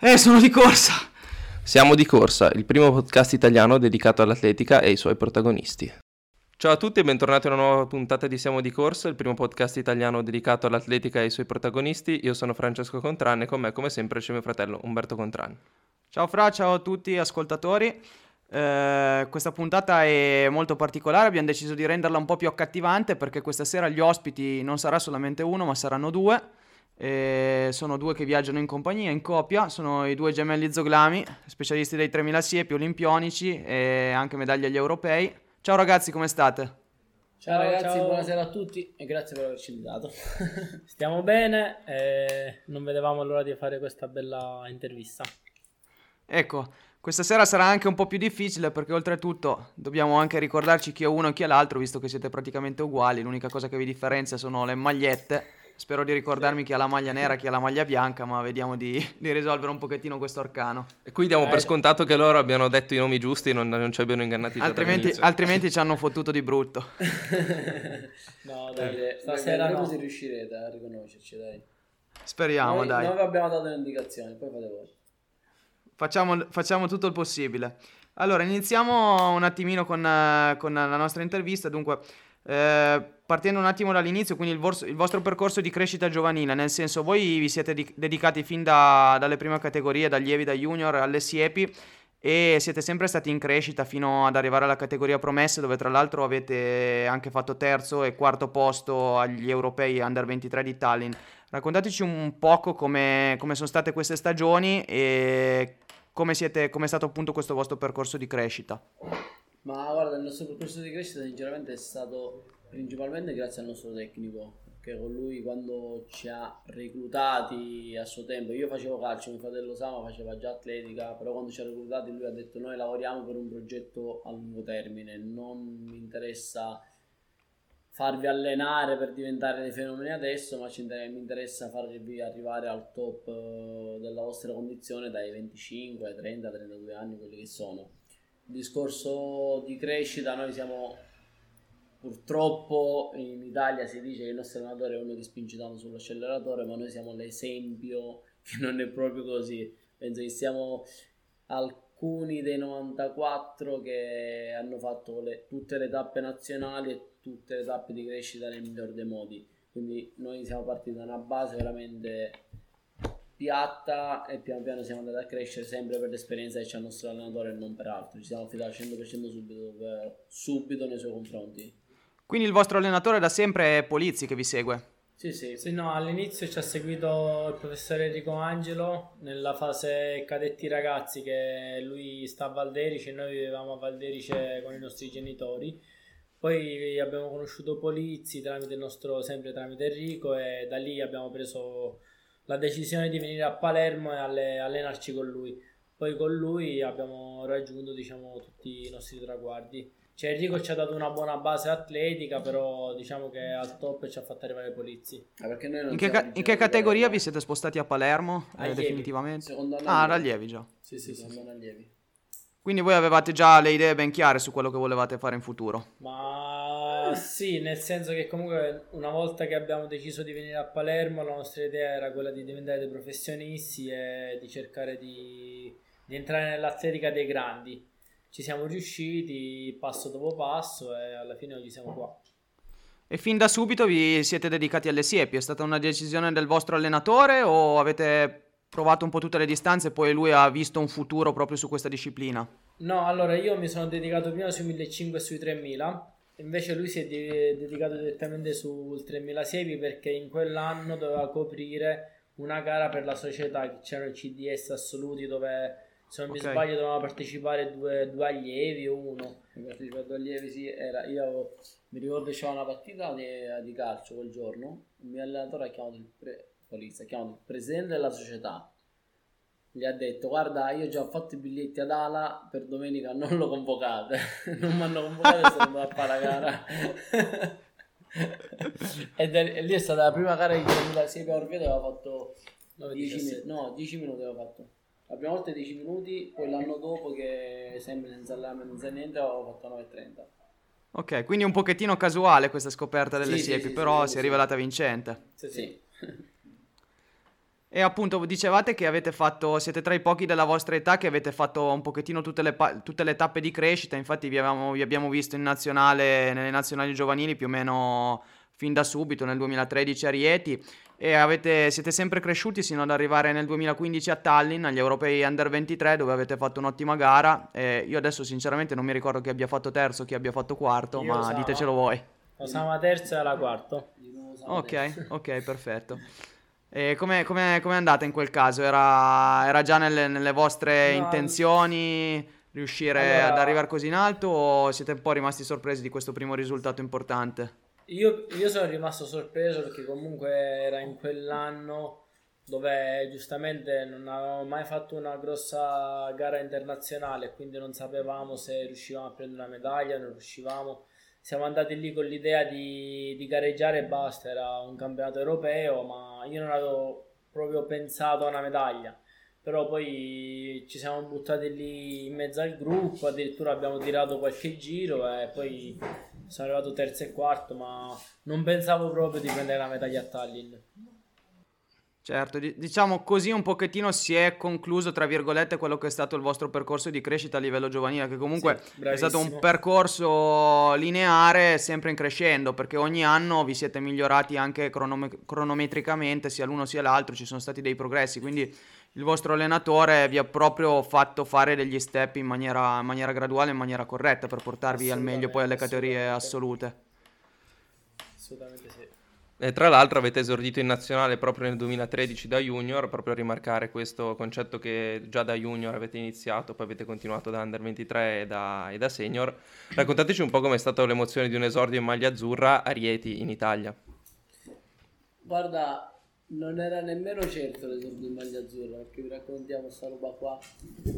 Eh, sono di corsa. Siamo di corsa, il primo podcast italiano dedicato all'atletica e ai suoi protagonisti. Ciao a tutti e bentornati a una nuova puntata di Siamo di Corsa, il primo podcast italiano dedicato all'atletica e ai suoi protagonisti. Io sono Francesco Contran e con me come sempre c'è mio fratello Umberto Contran. Ciao Fra, ciao a tutti ascoltatori. Eh, questa puntata è molto particolare, abbiamo deciso di renderla un po' più accattivante perché questa sera gli ospiti non sarà solamente uno ma saranno due. E sono due che viaggiano in compagnia, in coppia, sono i due gemelli Zoglami, specialisti dei 3000 siepi, olimpionici e anche medaglie agli europei. Ciao ragazzi, come state? Ciao, Ciao, ragazzi, ciao. buonasera a tutti e grazie per averci invitato. Stiamo bene e non vedevamo l'ora di fare questa bella intervista. Ecco, questa sera sarà anche un po' più difficile perché oltretutto dobbiamo anche ricordarci chi è uno e chi è l'altro, visto che siete praticamente uguali, l'unica cosa che vi differenzia sono le magliette. Spero di ricordarmi chi ha la maglia nera e chi ha la maglia bianca, ma vediamo di, di risolvere un pochettino questo arcano. E qui diamo Eh, per scontato che loro abbiano detto i nomi giusti e non, non ci abbiano ingannati Altrimenti, altrimenti ci hanno fottuto di brutto. No, Dai, dai, stasera stasera vedremo no. se riuscirete a riconoscerci, dai. Speriamo, noi, dai. noi vi abbiamo dato le indicazioni, poi fate voi. Facciamo, facciamo tutto il possibile. Allora, iniziamo un attimino con, eh, con la nostra intervista. Dunque, eh, partendo un attimo dall'inizio, quindi il, vor- il vostro percorso di crescita giovanile, nel senso, voi vi siete di- dedicati fin da- dalle prime categorie, da allievi, da junior alle siepi, e siete sempre stati in crescita fino ad arrivare alla categoria promesse, dove tra l'altro avete anche fatto terzo e quarto posto agli europei under 23 di Tallinn. Raccontateci un poco come, come sono state queste stagioni e come siete, come è stato appunto questo vostro percorso di crescita. Ma guarda, il nostro percorso di crescita sinceramente è stato principalmente grazie al nostro tecnico, perché con lui quando ci ha reclutati a suo tempo, io facevo calcio, mio fratello Sama faceva già atletica, però quando ci ha reclutati lui ha detto noi lavoriamo per un progetto a lungo termine, non mi interessa farvi allenare per diventare dei fenomeni adesso, ma mi interessa farvi arrivare al top eh, della vostra condizione dai 25 ai 30, 32 anni, quelli che sono. Discorso di crescita, noi siamo purtroppo in Italia si dice che il nostro allenatore è uno che spinge tanto sull'acceleratore, ma noi siamo l'esempio che non è proprio così. Penso che siamo alcuni dei 94 che hanno fatto le- tutte le tappe nazionali e tutte le tappe di crescita nel miglior dei modi. Quindi noi siamo partiti da una base veramente piatta e piano piano siamo andati a crescere sempre per l'esperienza che c'ha il nostro allenatore e non per altro. Ci siamo affidati al 100% subito, per- subito nei suoi confronti. Quindi il vostro allenatore da sempre è Polizzi che vi segue. Sì, sì. Sì, no, all'inizio ci ha seguito il professor Enrico Angelo nella fase cadetti ragazzi che lui sta a Valderice e noi vivevamo a Valderice con i nostri genitori. Poi abbiamo conosciuto Polizzi tramite il nostro, sempre tramite Enrico e da lì abbiamo preso la decisione di venire a Palermo e alle- allenarci con lui. Poi con lui abbiamo raggiunto diciamo tutti i nostri traguardi. Cioè Enrico ci ha dato una buona base atletica, però diciamo che al top ci ha fatto arrivare Polizzi. Ah, perché noi non In che, ca- in che categoria vi siete spostati a Palermo? eh, definitivamente. Ah, allievi. allievi già. Sì, sì, allievi. Quindi voi avevate già le idee ben chiare su quello che volevate fare in futuro. Ma sì, nel senso che comunque una volta che abbiamo deciso di venire a Palermo, la nostra idea era quella di diventare dei professionisti e di cercare di, di entrare nell'atletica dei grandi. Ci siamo riusciti passo dopo passo e alla fine oggi siamo qua. E fin da subito vi siete dedicati alle siepi? È stata una decisione del vostro allenatore o avete provato un po' tutte le distanze e poi lui ha visto un futuro proprio su questa disciplina? No, allora io mi sono dedicato prima sui 1500 e sui 3000, invece lui si è de- dedicato direttamente sul 3000 siepi perché in quell'anno doveva coprire una gara per la società, che c'erano i CDS assoluti dove se non mi Ok. sbaglio dovevano partecipare due, due allievi o uno. Mi partecipato allievi, sì, era, io mi ricordo che c'era una partita di, di calcio quel giorno, il mio allenatore ha chiamato il, pre, polizia, ha chiamato il presidente della società, gli ha detto guarda io già ho fatto i biglietti ad Ala per domenica non lo convocate. Non mi hanno convocato e sono andato a fare la gara. E, da- e lì è stata la prima gara di 2006 per Orvieto aveva fatto 10 minuti no 10 minuti aveva fatto. La prima volta 10 minuti poi l'anno dopo che sempre senza allenamento senza niente aveva fatto 9.30 Ok, quindi un pochettino casuale questa scoperta delle Sì, siepi, sì, però sì, si è rivelata vincente. Sì, sì. E appunto dicevate che avete fatto, siete tra i pochi della vostra età che avete fatto un pochettino tutte le, pa- tutte le tappe di crescita, infatti vi, avevamo- vi abbiamo visto in nazionale, nelle nazionali giovanili più o meno fin da subito, nel 2013 a Rieti, e avete- siete sempre cresciuti sino ad arrivare nel 2015 a Tallinn, agli europei Under 23, dove avete fatto un'ottima gara. E io adesso sinceramente non mi ricordo chi abbia fatto terzo, chi abbia fatto quarto, Io ma Osama. ditecelo voi. Osama terza e alla quarta. siamo. Ok, ok, perfetto. E come è andata in quel caso? Era, era già nelle, nelle vostre No, intenzioni riuscire Allora- ad arrivare così in alto o siete un po' rimasti sorpresi di questo primo risultato importante? Io, io sono rimasto sorpreso perché comunque era in quell'anno dove giustamente non avevamo mai fatto una grossa gara internazionale, quindi non sapevamo se riuscivamo a prendere una medaglia, non riuscivamo. Siamo andati lì con l'idea di, di gareggiare e basta, era un campionato europeo, ma io non avevo proprio pensato a una medaglia. Però poi ci siamo buttati lì in mezzo al gruppo, addirittura abbiamo tirato qualche giro e poi sono arrivato terzo e quarto, ma non pensavo proprio di prendere la medaglia a Tallinn. Certo, di- diciamo così un pochettino si è concluso, tra virgolette, quello che è stato il vostro percorso di crescita a livello giovanile, che comunque Sì, è stato un percorso lineare, sempre in crescendo, perché ogni anno vi siete migliorati anche cronome- cronometricamente, sia l'uno sia l'altro, ci sono stati dei progressi, quindi il vostro allenatore vi ha proprio fatto fare degli step in maniera, in maniera graduale, in maniera corretta, per portarvi al meglio poi alle categorie assolute. Assolutamente sì. E tra l'altro avete esordito in nazionale proprio nel 2013 da junior, proprio a rimarcare questo concetto che già da junior avete iniziato, poi avete continuato da under 23 e da, e da senior. Raccontateci un po' com'è stata l'emozione di un esordio in maglia azzurra a Rieti in Italia. Guarda, non era nemmeno certo l'esordio in maglia azzurra, perché vi raccontiamo sta roba qua.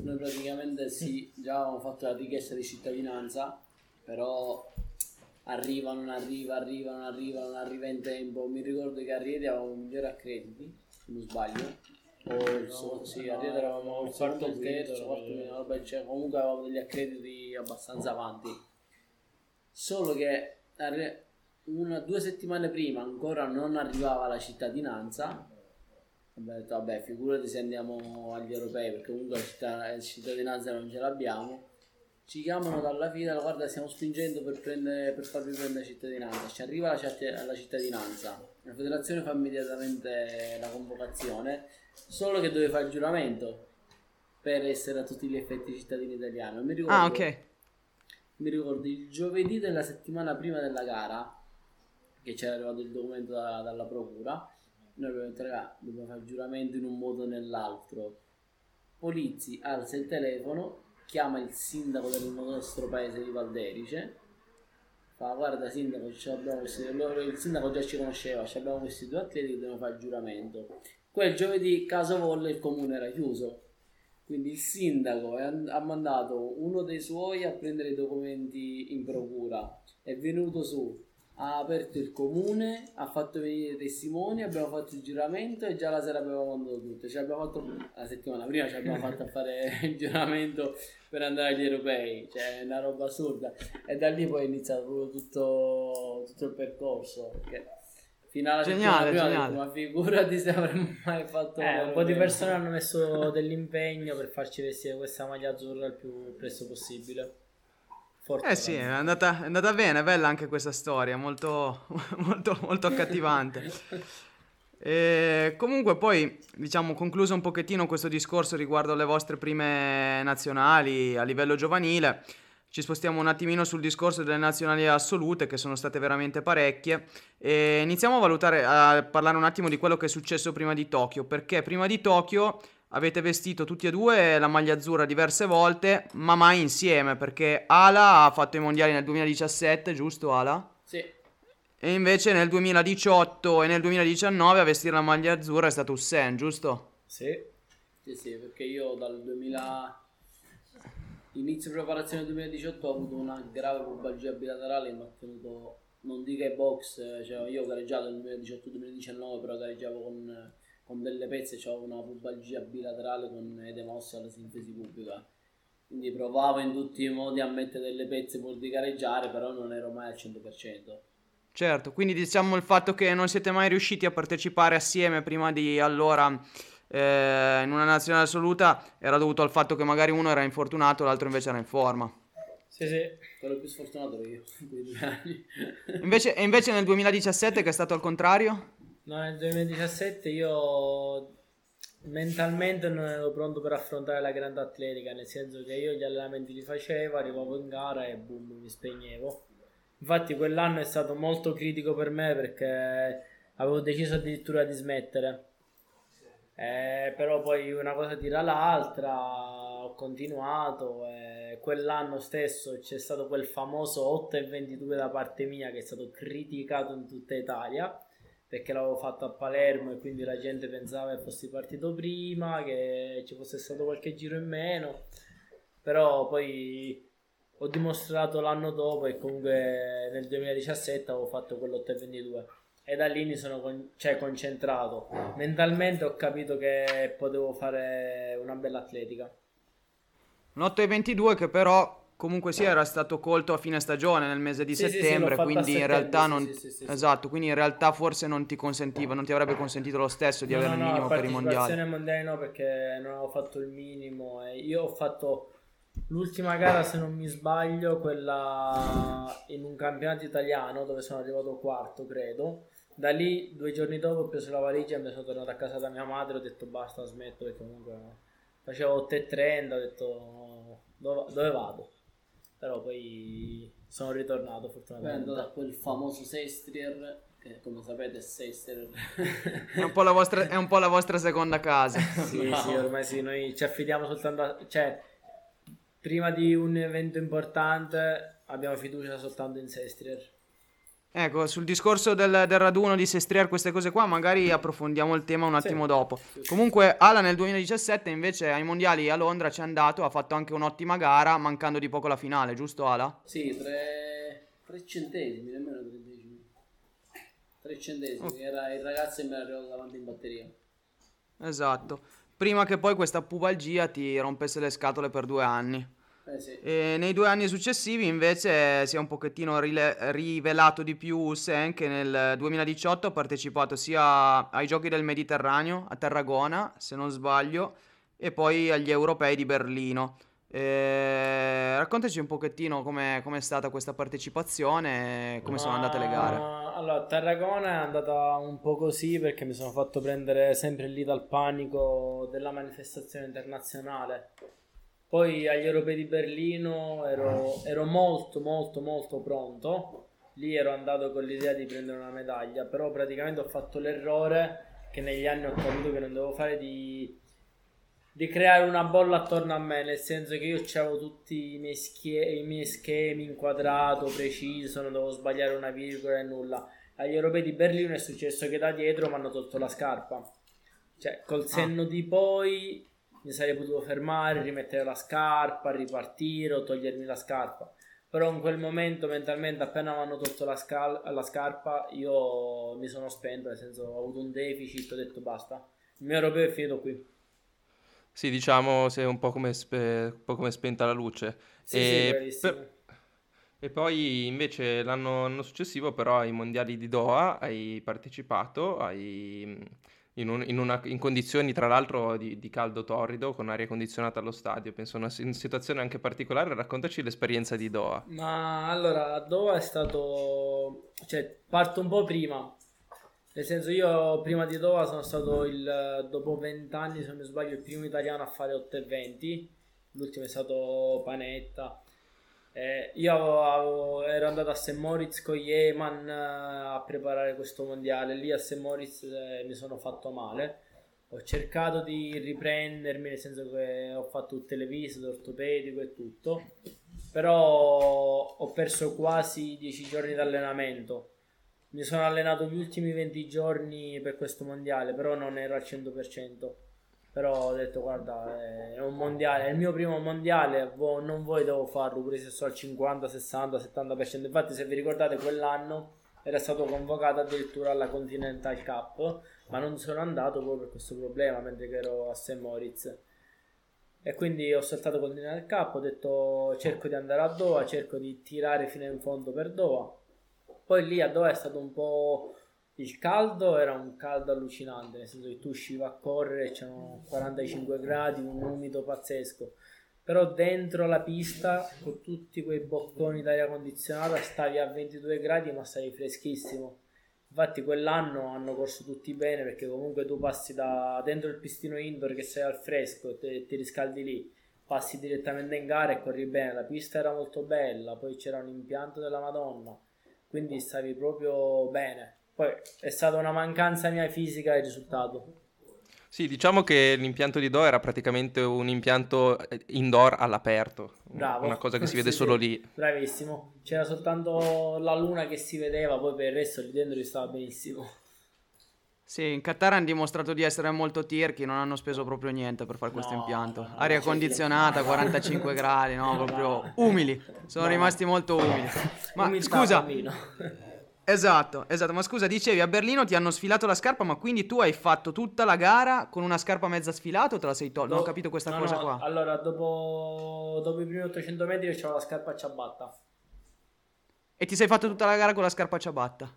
Noi praticamente sì, già avevamo fatto la richiesta di cittadinanza, però arriva, non arriva, arriva, non arriva, non arriva in tempo. Mi ricordo che a Rieti avevamo un migliore accrediti, se non sbaglio. O il so- sì, a Rieti eravamo il quarto quinto, terzo, quarto, vabbè, cioè, comunque avevamo degli accrediti abbastanza avanti. Solo che una, due settimane prima ancora non arrivava la cittadinanza. Abbiamo detto, vabbè, figurati se andiamo agli europei, perché comunque la, città- la cittadinanza non ce l'abbiamo. Ci chiamano dalla fila, guarda, stiamo spingendo per, prendere, per farvi prendere cittadinanza. Ci arriva la, citt- la cittadinanza. La federazione fa immediatamente la convocazione, solo che dove fare il giuramento per essere a tutti gli effetti cittadini italiani. Mi ricordo, Ah, ok. mi ricordo il giovedì della settimana prima della gara, che c'era arrivato il documento da- dalla procura, noi abbiamo detto, raga, dobbiamo fare il giuramento in un modo o nell'altro. Polizzi alza il telefono, chiama il sindaco del nostro paese di Valderice, fa guarda sindaco, questi- il sindaco già ci conosceva, abbiamo questi due atleti che devono fare il giuramento. Quel giovedì, caso volle, il comune era chiuso. Quindi il sindaco è ha mandato uno dei suoi a prendere i documenti in procura. È venuto su, ha aperto il comune, ha fatto venire i testimoni, abbiamo fatto il giuramento e già la sera abbiamo mandato tutto. Ci abbiamo fatto la settimana prima ci abbiamo fatto a fare il giuramento per andare agli europei, cioè è una roba assurda. E da lì poi è iniziato proprio tutto, tutto il percorso. Perché fino alla Geniale, settimana prima ma figurati se avremmo mai fatto Eh, un po' di europei." persone hanno messo dell'impegno per farci vestire questa maglia azzurra il più presto possibile. Forte, Eh sì, è andata, è andata bene, è bella anche questa storia, molto, molto, molto accattivante. E comunque poi, diciamo, concluso un pochettino questo discorso riguardo alle vostre prime nazionali a livello giovanile, ci spostiamo un attimino sul discorso delle nazionali assolute, che sono state veramente parecchie, e iniziamo a valutare, a parlare un attimo di quello che è successo prima di Tokyo, perché prima di Tokyo avete vestito tutti e due la maglia azzurra diverse volte, ma mai insieme, perché Ala ha fatto i mondiali nel 2017, giusto Ala? Sì, E invece nel 2018 e nel 2019 a vestire la maglia azzurra è stato Hussein, giusto? Sì. sì, Sì, perché io dal 2000... Inizio preparazione 2018 ho avuto una grave pubalgia bilaterale mi ha tenuto, non dico ai box, cioè io ho gareggiato nel 2018-2019, però gareggiavo con, con delle pezze, avevo una pubalgia bilaterale con edema ossea alla sintesi pubblica. Quindi provavo in tutti i modi a mettere delle pezze pur di gareggiare, però non ero mai al 100%. Certo, quindi diciamo il fatto che non siete mai riusciti a partecipare assieme prima di allora eh, in una nazionale assoluta era dovuto al fatto che magari uno era infortunato e l'altro invece era in forma. Sì, sì, quello più sfortunato ero io, quei due anni. Invece, e invece nel 2017 che è stato al contrario? No, nel 2017 io mentalmente non ero pronto per affrontare la grande atletica, nel senso che io gli allenamenti li facevo, arrivavo in gara e boom, mi spegnevo. Infatti quell'anno è stato molto critico per me perché avevo deciso addirittura di smettere eh, però poi una cosa tira l'altra, ho continuato e quell'anno stesso c'è stato quel famoso 8 e 22 da parte mia che è stato criticato in tutta Italia perché l'avevo fatto a Palermo e quindi la gente pensava che fossi partito prima, che ci fosse stato qualche giro in meno, però poi ho dimostrato l'anno dopo e comunque nel 2017 avevo fatto quell'8 e 22 da lì mi sono con- cioè, concentrato. Mentalmente ho capito che potevo fare una bella atletica. Un 8 e 22 che però comunque sia era stato colto a fine stagione nel mese di Sì, sì, sì, settembre, fatto a quindi in settembre, realtà sì, non sì, sì, sì, sì. esatto, quindi in realtà forse non ti consentiva, non ti avrebbe consentito lo stesso di No, avere no, il no, minimo per i mondiali. ai mondiali no perché non avevo fatto il minimo e io ho fatto l'ultima gara se non mi sbaglio quella in un campionato italiano dove sono arrivato quarto credo da lì due giorni dopo ho preso la valigia e mi sono tornato a casa da mia madre ho detto basta smetto perché comunque facevo 8.30 ho detto dove, dove vado però poi sono ritornato Poi è fortunatamente andato a quel famoso Sestrier, che come sapete è Sestrier. È un po' la vostra, è un po' la vostra seconda casa. Sì, sì, ormai sì, noi ci affidiamo soltanto a... cioè, prima di un evento importante abbiamo fiducia soltanto in Sestrier. Ecco, sul discorso del, del raduno di Sestriere, queste cose qua, magari approfondiamo il tema un attimo Sì. dopo. Comunque, Ala nel 2017 invece ai mondiali a Londra ci è andato, ha fatto anche un'ottima gara, mancando di poco la finale, giusto Ala? Sì, tre, tre centesimi, nemmeno tre decimi. Tre centesimi, era il ragazzo che mi era arrivato davanti in batteria. Esatto. Prima che poi questa pubalgia ti rompesse le scatole per due anni. Eh sì, nei due anni successivi invece si è un pochettino rile- rivelato di più Hussein che nel 2018 ha partecipato sia ai Giochi del Mediterraneo a Tarragona, se non sbaglio, e poi agli Europei di Berlino. Eh, raccontaci un pochettino com'è, com'è stata questa partecipazione e come sono andate le gare. Ma- Allora, Tarragona è andata un po' così perché mi sono fatto prendere sempre lì dal panico della manifestazione internazionale. Poi agli europei di Berlino ero, ero molto molto molto pronto. Lì ero andato con l'idea di prendere una medaglia, però praticamente ho fatto l'errore che negli anni ho capito che non dovevo fare di, di creare una bolla attorno a me, nel senso che io avevo tutti i miei, schie- i miei schemi inquadrato, preciso, non dovevo sbagliare una virgola e nulla. Agli europei di Berlino è successo che da dietro mi hanno tolto la scarpa. Cioè, col senno di poi mi sarei potuto fermare, rimettere la scarpa, ripartire o togliermi la scarpa. Però in quel momento mentalmente appena mi hanno tolto la, scal- la scarpa io mi sono spento, nel senso ho avuto un deficit, ho detto basta. Il mio europeo è finito qui. Sì, diciamo, sei un po' come, spe- un po' come spenta la luce. Sì, E sì, per- E poi invece l'anno, l'anno successivo però ai mondiali di Doha hai partecipato hai- in, un- in una- in condizioni tra l'altro di, di caldo torrido con aria condizionata allo stadio, penso una si- situazione anche particolare, raccontaci l'esperienza di Doha. Ma allora, Doha è stato... cioè, parto un po' prima. Nel senso, io prima di Doha sono stato il... dopo 20 anni, se non mi sbaglio, il primo italiano a fare 8 e 20. L'ultimo è stato Panetta. Eh, io avevo- ero andato a St. Moritz con Yeman eh, a preparare questo mondiale. Lì a St. Moritz eh, mi sono fatto male. Ho cercato di riprendermi, nel senso che ho fatto tutte le visite, ortopedico e tutto. Però ho perso quasi 10 giorni di allenamento. Mi sono allenato gli ultimi 20 giorni per questo mondiale, però non ero al 100%. Però ho detto guarda è un mondiale, è il mio primo mondiale, non volevo farlo pure se so al 50, 60, 70%, infatti se vi ricordate quell'anno era stato convocato addirittura alla Continental Cup, ma non sono andato proprio per questo problema mentre ero a St. Moritz. E quindi ho saltato Continental Cup, ho detto cerco di andare a Doha, cerco di tirare fino in fondo per Doha. Poi lì a Doha è stato un po' il caldo, era un caldo allucinante, nel senso che tu uscivi a correre, c'erano 45 gradi, un umido pazzesco. Però dentro la pista con tutti quei bocconi d'aria condizionata stavi a 22 gradi ma stavi freschissimo. Infatti quell'anno hanno corso tutti bene perché comunque tu passi da dentro il pistino indoor che sei al fresco e ti riscaldi lì passi direttamente in gara e corri bene. La pista era molto bella poi c'era un impianto della madonna quindi stavi proprio bene poi è stata una mancanza mia fisica il risultato sì, diciamo che l'impianto di Do era praticamente un impianto eh, indoor all'aperto, Bravo. una cosa che si vede sì, solo sì. lì. Bravissimo, c'era soltanto la luna che si vedeva, poi per il resto lì dentro stava benissimo. Sì, in Qatar hanno dimostrato di essere molto tirchi, non hanno speso proprio niente per fare questo no, impianto. No, Aria condizionata, 45 gradi, no, proprio umili. Sono rimasti molto umili. Ma Umiltà, scusa, Esatto, esatto, ma scusa, dicevi a Berlino ti hanno sfilato la scarpa, ma quindi tu hai fatto tutta la gara con una scarpa mezza sfilata o te la sei tolta? Non ho capito questa no, cosa no, qua. Allora, dopo, dopo i primi 800 metri c'avevo la scarpa a ciabatta. E ti sei fatto tutta la gara con la scarpa a ciabatta?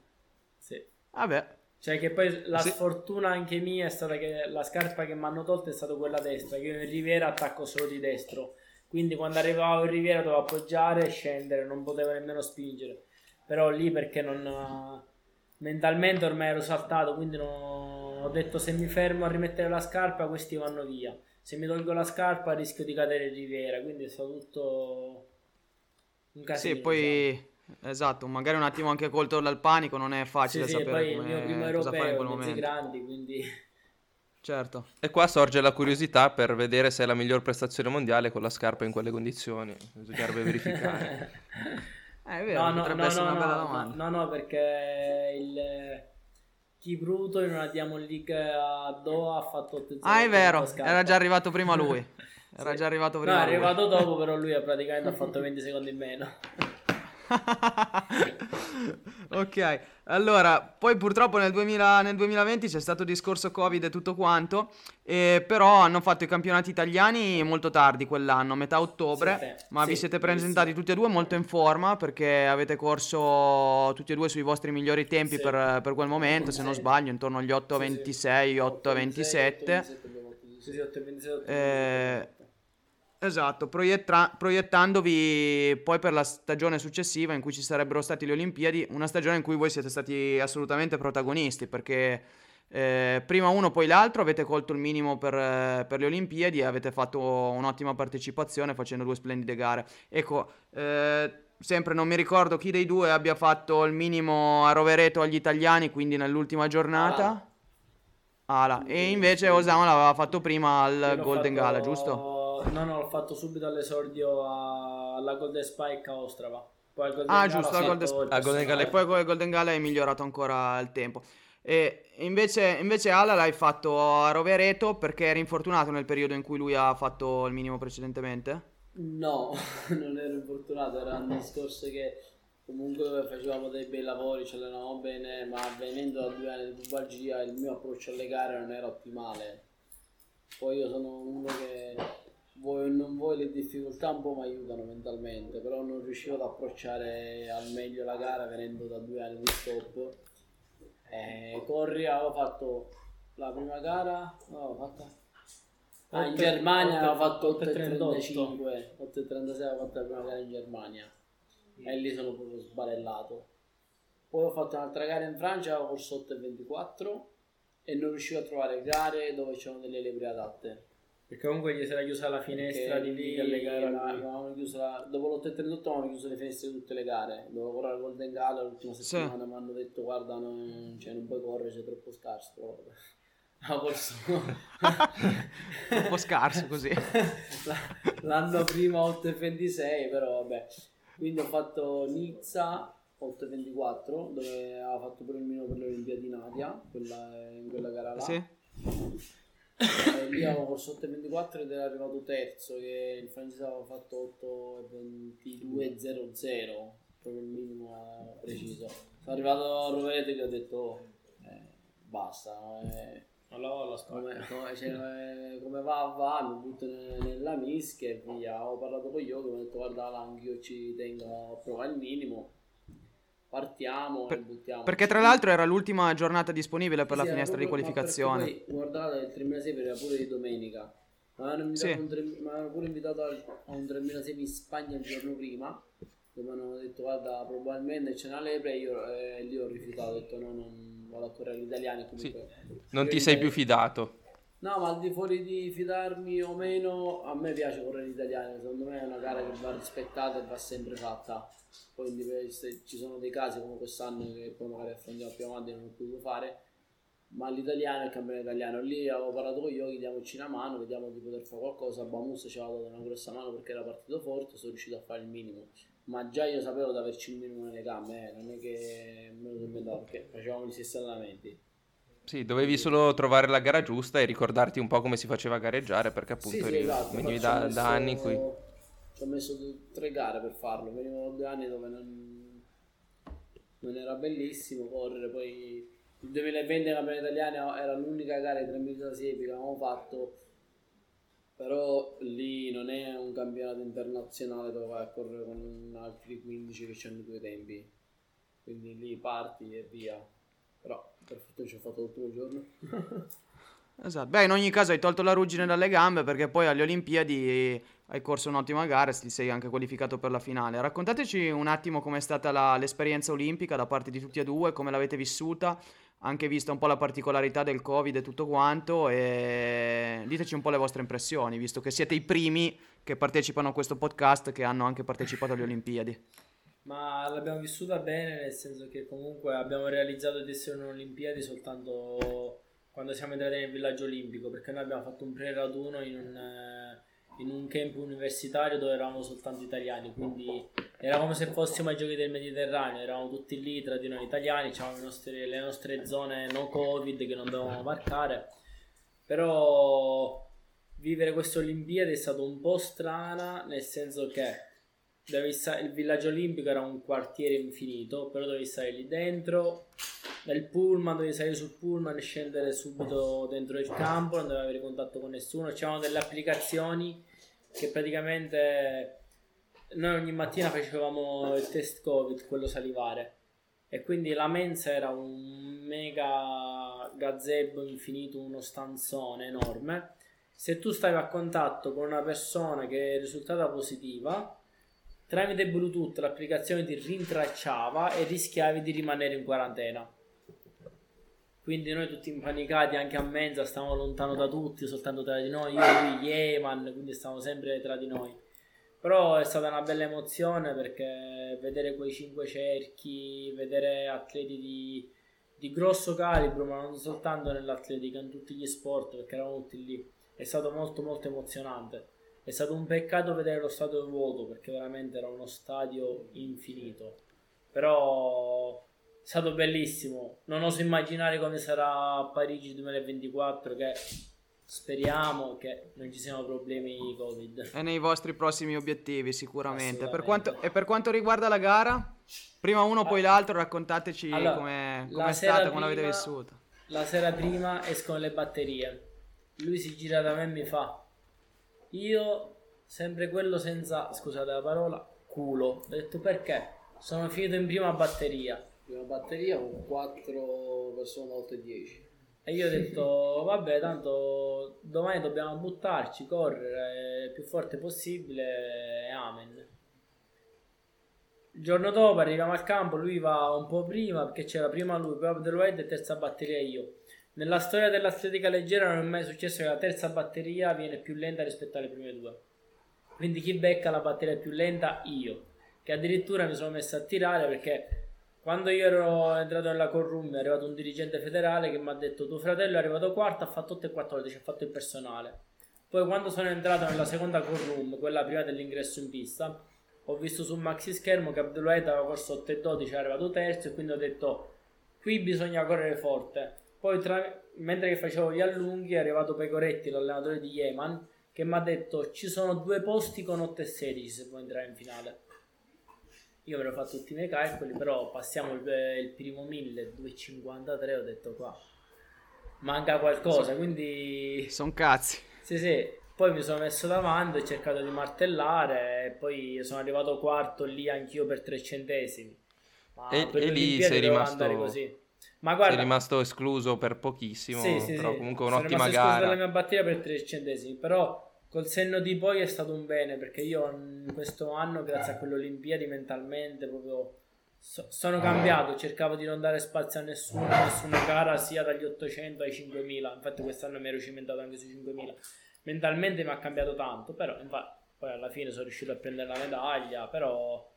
Sì. Vabbè. Cioè che poi la sì. sfortuna anche mia è stata che la scarpa che mi hanno tolto è stata quella destra, che io in riviera attacco solo di destro. Quindi quando arrivavo in riviera dovevo appoggiare e scendere, non potevo nemmeno spingere però lì perché non mentalmente ormai ero saltato quindi non, ho detto se mi fermo a rimettere la scarpa questi vanno via. Se mi tolgo la scarpa rischio di cadere in riviera quindi è stato tutto un casino sì poi diciamo. esatto magari un attimo anche colto dal panico non è facile sì, sapere sì, poi il mio primo europeo mezzi grandi quindi certo. E qua sorge la curiosità per vedere se è la miglior prestazione mondiale con la scarpa in quelle condizioni bisognerebbe verificare Eh, è vero, no, potrebbe no, essere no, una bella domanda. No, no, perché il Kipruto in una Diamond League a Doha ha fatto 8 Ah, è vero, era già arrivato prima lui. Era sì. già arrivato prima. No, è arrivato dopo, però lui praticamente ha fatto 20 secondi in meno. ok, allora, poi purtroppo nel, 2000, nel, 2020 c'è stato discorso Covid e tutto quanto, eh, però hanno fatto i campionati italiani molto tardi quell'anno, metà ottobre, sì, ma sì, vi siete presentati sì. tutti e due molto in forma perché avete corso tutti e due sui vostri migliori tempi per, per, quel momento, se non sbaglio, intorno agli 8.26, 8.27. Sì, sì, 8.27. Eh, Esatto, proiettra- proiettandovi poi per la stagione successiva in cui ci sarebbero stati le Olimpiadi, una stagione in cui voi siete stati assolutamente protagonisti perché eh, prima uno poi l'altro avete colto il minimo per, eh, per, le Olimpiadi e avete fatto un'ottima partecipazione facendo due splendide gare. Ecco, eh, sempre non mi ricordo chi dei due abbia fatto il minimo a Rovereto agli italiani, quindi nell'ultima giornata. Ala. E invece Osama l'aveva fatto prima al Golden fatto... Gala, giusto? No, no, l'ho fatto subito all'esordio alla Golden Spike a Ostrava. Poi al Golden ah, Gala giusto, al Golden, al Golden Gala. E poi con il Golden Gala hai migliorato ancora il tempo. E invece, invece Ala l'hai fatto a Rovereto perché eri infortunato nel periodo in cui lui ha fatto il minimo precedentemente? No, non ero infortunato, era un discorso che comunque facevamo dei bei lavori, ci allenavamo bene, ma venendo da due anni di pubalgia il mio approccio alle gare non era ottimale. Poi io sono uno che vuoi o non vuoi le difficoltà un po' mi aiutano mentalmente, però non riuscivo ad approcciare al meglio la gara venendo da due anni di stop. Eh, corri, avevo fatto la prima gara, no, avevo fatta... Ah, in Germania avevo fatto 8.35, 8.36 avevo fatto la prima gara in Germania e lì sono proprio sbarellato. Poi ho fatto un'altra gara in Francia, avevo corso 8.24 e non riuscivo a trovare gare dove c'erano delle lepre adatte perché comunque gli si era chiusa la finestra di lì alle gare. Avevamo chiuso la... Dopo l'8.38 avevamo chiuso le finestre di tutte le gare. Dovevo correre al Golden Gala l'ultima settimana. Sì. Mi hanno detto guarda non, cioè, non puoi correre, sei troppo scarso. Ah, forse troppo scarso così. L'anno prima 8.26 però vabbè. Quindi ho fatto Nizza 8.24 dove aveva fatto pure il mio per le Olimpiadi Nadia, quella, in quella gara là. Sì E lì avevo corso 8,24 ed era arrivato terzo, che il francese aveva fatto 8,22,00, proprio il minimo preciso. Sono arrivato a Rovereto che ho detto, oh, eh, basta, eh, Allora, la come, come, cioè, eh, come va va, mi butto ne- nella mischia e via. Ho parlato con Yogi, mi ho detto guarda anche io ci tengo a provare il minimo. Partiamo Per- e buttiamo. Perché tra l'altro era l'ultima giornata disponibile per la Sì, era finestra di proprio- ma qualificazione. Poi, guardate, il 3006 era pure di domenica. Mi avevano Sì. pure invitato al- a un 3006 in Spagna il giorno prima. Dove mi hanno detto guarda probabilmente c'è una lepre e io eh, lì ho rifiutato, ho detto no, non vado a correre agli italiani comunque. Non ti sei più fidato. No, ma al di fuori di fidarmi o meno, a me piace correre in italiano, secondo me è una gara che va rispettata e va sempre fatta. Dipende se ci sono dei casi come quest'anno che poi magari affrontiamo più avanti e non ho potuto fare, ma l'italiano è il campionato italiano. Lì avevo parlato con Yogi, diamoci una mano, vediamo di poter fare qualcosa. Bamus ci aveva dato una grossa mano perché era partito forte, sono riuscito a fare il minimo. Ma già io sapevo di averci il minimo nelle gambe, eh, non è che me lo sono inventato perché facevamo gli stessi allenamenti. Sì, dovevi solo trovare la gara giusta e ricordarti un po' come si faceva a gareggiare, perché appunto Sì, sì, esatto, venivi da, ho da anni qui. messo- Ci ho messo tre gare per farlo, venivo da due anni dove non, non era bellissimo correre, poi il 2020 il campionato italiano era l'unica gara di 3000 siepi che avevamo fatto, però lì non è un campionato internazionale dove vai a correre con altri 15 che hanno due tempi, quindi lì parti e via, però per fortuna ci ho fatto l'ultimo giorno. Esatto. Beh, in ogni caso hai tolto la ruggine dalle gambe perché poi alle Olimpiadi hai corso un'ottima gara e ti sei anche qualificato per la finale. Raccontateci un attimo com'è stata la- l'esperienza olimpica da parte di tutti e due, come l'avete vissuta, anche vista un po' la particolarità del Covid e tutto quanto e diteci un po' le vostre impressioni, visto che siete i primi che partecipano a questo podcast che hanno anche partecipato alle Olimpiadi. Ma l'abbiamo vissuta bene, nel senso che comunque abbiamo realizzato di essere un'Olimpiadi soltanto quando siamo entrati nel villaggio olimpico, perché noi abbiamo fatto un pre-raduno in un, eh, in un camp universitario dove eravamo soltanto italiani, quindi era come se fossimo ai giochi del Mediterraneo, eravamo tutti lì tra di noi italiani, avevamo le nostre, le nostre zone no Covid che non dovevamo marcare, però vivere queste Olimpiadi è stato un po' strana, nel senso che dovevi sta- il villaggio olimpico era un quartiere infinito, però dovevi stare lì dentro, nel pullman, dovevi salire sul pullman e scendere subito dentro il campo, non dovevi avere contatto con nessuno, c'erano delle applicazioni che praticamente noi ogni mattina facevamo il test covid, quello salivare. E quindi la mensa era un mega gazebo infinito, uno stanzone enorme. Se tu stavi a contatto con una persona che è risultata positiva, tramite Bluetooth l'applicazione ti rintracciava e rischiavi di rimanere in quarantena. Quindi noi tutti impanicati anche a mensa, stavamo lontano da tutti, soltanto tra di noi, io, lui, Yeman, quindi stavamo sempre tra di noi. Però è stata una bella emozione perché vedere quei cinque cerchi, vedere atleti di, di grosso calibro, ma non soltanto nell'atletica, in tutti gli sport, perché eravamo tutti lì, è stato molto molto emozionante. È stato un peccato vedere lo stadio vuoto perché veramente era uno stadio infinito. Però è stato bellissimo. Non oso immaginare come sarà a Parigi 2024 che speriamo che non ci siano problemi Covid. E nei vostri prossimi obiettivi sicuramente. Per quanto, e per quanto riguarda la gara, prima uno poi l'altro, raccontateci Allora, com'è sera stata, come l'avete vissuta. La sera prima escono le batterie. Lui si gira da me e mi fa: Io, sempre quello senza, scusate la parola, culo. Ho detto perché? Sono finito in prima batteria. Prima batteria con 4 persone a 8 e 10. E io ho detto, vabbè, tanto domani dobbiamo buttarci, correre il più forte possibile e amen. Il giorno dopo arriviamo al campo, lui va un po' prima perché c'era prima lui, poi Abdelwahid e terza batteria io. Nella storia dell'atletica leggera non è mai successo che la terza batteria viene più lenta rispetto alle prime due. Quindi chi becca la batteria più lenta? Io. Che addirittura mi sono messo a tirare perché quando io ero entrato nella room è arrivato un dirigente federale che mi ha detto tuo fratello è arrivato quarto, ha fatto 8 e 14, ha fatto il personale. Poi quando sono entrato nella seconda room, quella prima dell'ingresso in pista, ho visto sul maxi schermo che Abdelwahid aveva corso 8 e 12, è arrivato terzo e quindi ho detto qui bisogna correre forte. Poi tra- mentre che facevo gli allunghi è arrivato Pecoretti, l'allenatore di Yeman, che mi ha detto ci sono due posti con 8 e 16 se vuoi entrare in finale. Io avrò fatto tutti i miei calcoli, però passiamo il, il primo 1000, 2,53, ho detto qua. Manca qualcosa, quindi... Sono cazzi. Sì, sì. Poi mi sono messo davanti, ho cercato di martellare e poi sono arrivato quarto lì anch'io per tre centesimi. Ma e, e lì sei rimasto... così. Ma guarda, sei rimasto escluso per pochissimo, sì, sì, però sì. comunque un'ottima gara. Sono dalla mia batteria per tre centesimi, però col senno di poi è stato un bene perché io in questo anno, grazie a quelle Olimpiadi, mentalmente proprio so, sono cambiato. Cercavo di non dare spazio a nessuno, a nessuna gara, sia dagli 800 ai 5000. Infatti, quest'anno mi ero cimentato anche sui 5000. Mentalmente mi ha cambiato tanto, però infatti, poi alla fine sono riuscito a prendere la medaglia. Però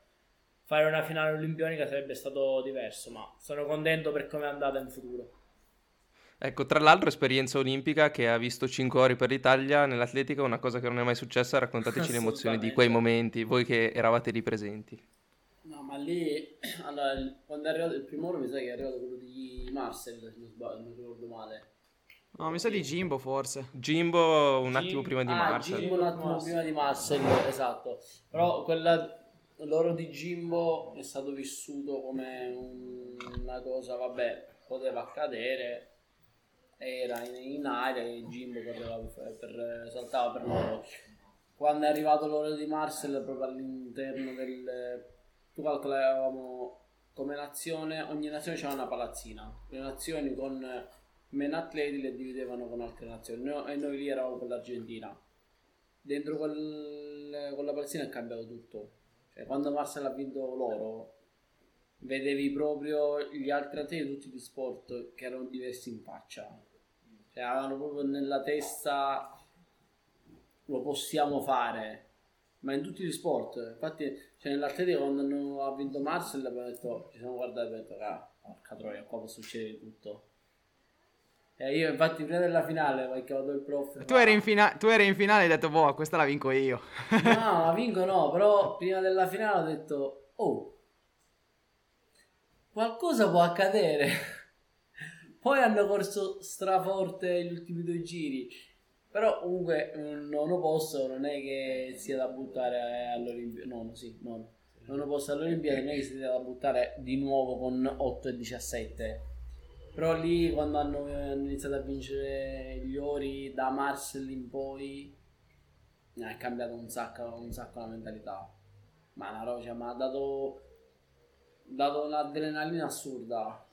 fare una finale olimpionica sarebbe stato diverso, ma sono contento per come è andata in futuro. Ecco, tra l'altro esperienza olimpica che ha visto 5 ori per l'Italia nell'atletica, una cosa che non è mai successa, raccontateci le emozioni di quei momenti, voi che eravate lì presenti. No, ma lì, allora, quando è arrivato il primo oro mi sa che è arrivato quello di Marcel, se non sbaglio, non ricordo male. No, mi sa di Jimbo forse. Jimbo un attimo prima di ah, Marcel. Jimbo un attimo prima di Marcel, esatto. Però quella, l'oro di Jimbo è stato vissuto come una cosa, vabbè, poteva accadere era in, in aria e Jimbo correva per, per, saltava per loro. Quando è arrivato l'ora di Marcel, proprio all'interno del. Tu calcolavamo come nazione, ogni nazione c'era una palazzina. Le nazioni con meno atleti le dividevano con altre nazioni noi, e noi lì eravamo con l'Argentina. Dentro quel, quella palazzina è cambiato tutto. Cioè, quando Marcel ha vinto l'oro, vedevi proprio gli altri atleti tutti di sport che erano diversi in faccia. Cioè, avevano proprio nella testa lo possiamo fare ma in tutti gli sport infatti cioè, nell'atletica quando ha vinto Marcel abbiamo detto ci siamo guardati e abbiamo detto ah, porca troia qua può succedere tutto e io infatti prima della finale ho chiamato il prof tu, eri in fina- tu eri in finale e hai detto boh questa la vinco io no la vinco no però prima della finale ho detto oh qualcosa può accadere poi hanno corso straforte gli ultimi due giri. Però comunque un nono posto non è che sia da buttare all'Olimpiade. Nono, sì, nono. Nono posto all'Olimpiade non è che sia da buttare di nuovo con 8 e 17. Però lì quando hanno iniziato a vincere gli ori da Marcel in poi è cambiato un sacco, un sacco la mentalità. Ma roba, cioè, mi ha dato, dato un'adrenalina assurda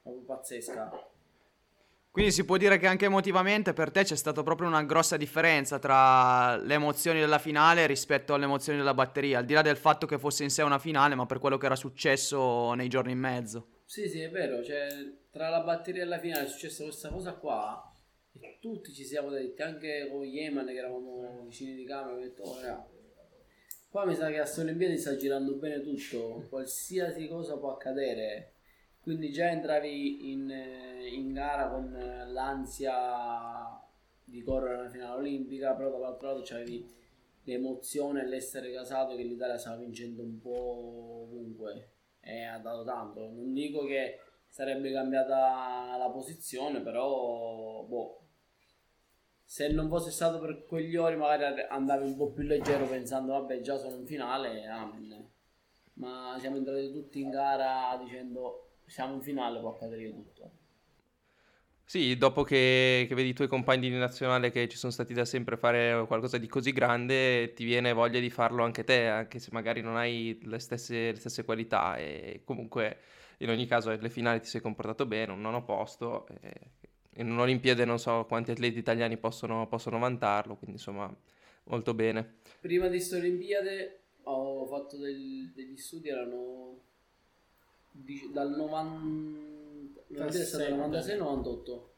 proprio pazzesca. Quindi si può dire che anche emotivamente per te c'è stata proprio una grossa differenza tra le emozioni della finale rispetto alle emozioni della batteria, al di là del fatto che fosse in sé una finale, ma per quello che era successo nei giorni in mezzo. Sì, sì, è vero, cioè tra la batteria e la finale è successa questa cosa qua e tutti ci siamo detti, anche con Yeman che eravamo vicini di camera, ho detto, oh, qua mi sa che a Olimpiadi sta girando bene tutto, qualsiasi cosa può accadere. Quindi già entravi in, eh, in gara con l'ansia di correre alla finale olimpica, però dall'altro lato c'avevi l'emozione e l'essere casato che l'Italia stava vincendo un po' ovunque e ha dato tanto. Non dico che sarebbe cambiata la posizione, però boh, se non fosse stato per quegli ori magari andavi un po' più leggero pensando vabbè già sono in finale, amen. Ma siamo entrati tutti in gara dicendo siamo in finale può accadere tutto. Sì, dopo che, che, vedi i tuoi compagni di nazionale che ci sono stati da sempre fare qualcosa di così grande, ti viene voglia di farlo anche te, anche se magari non hai le stesse, le stesse qualità. E comunque, in ogni caso, alle finali ti sei comportato bene, un nono posto. E in un'Olimpiade non so quanti atleti italiani possono, possono vantarlo, quindi insomma, molto bene. Prima di questa Olimpiade ho fatto del, degli studi, erano dal 90, 96 98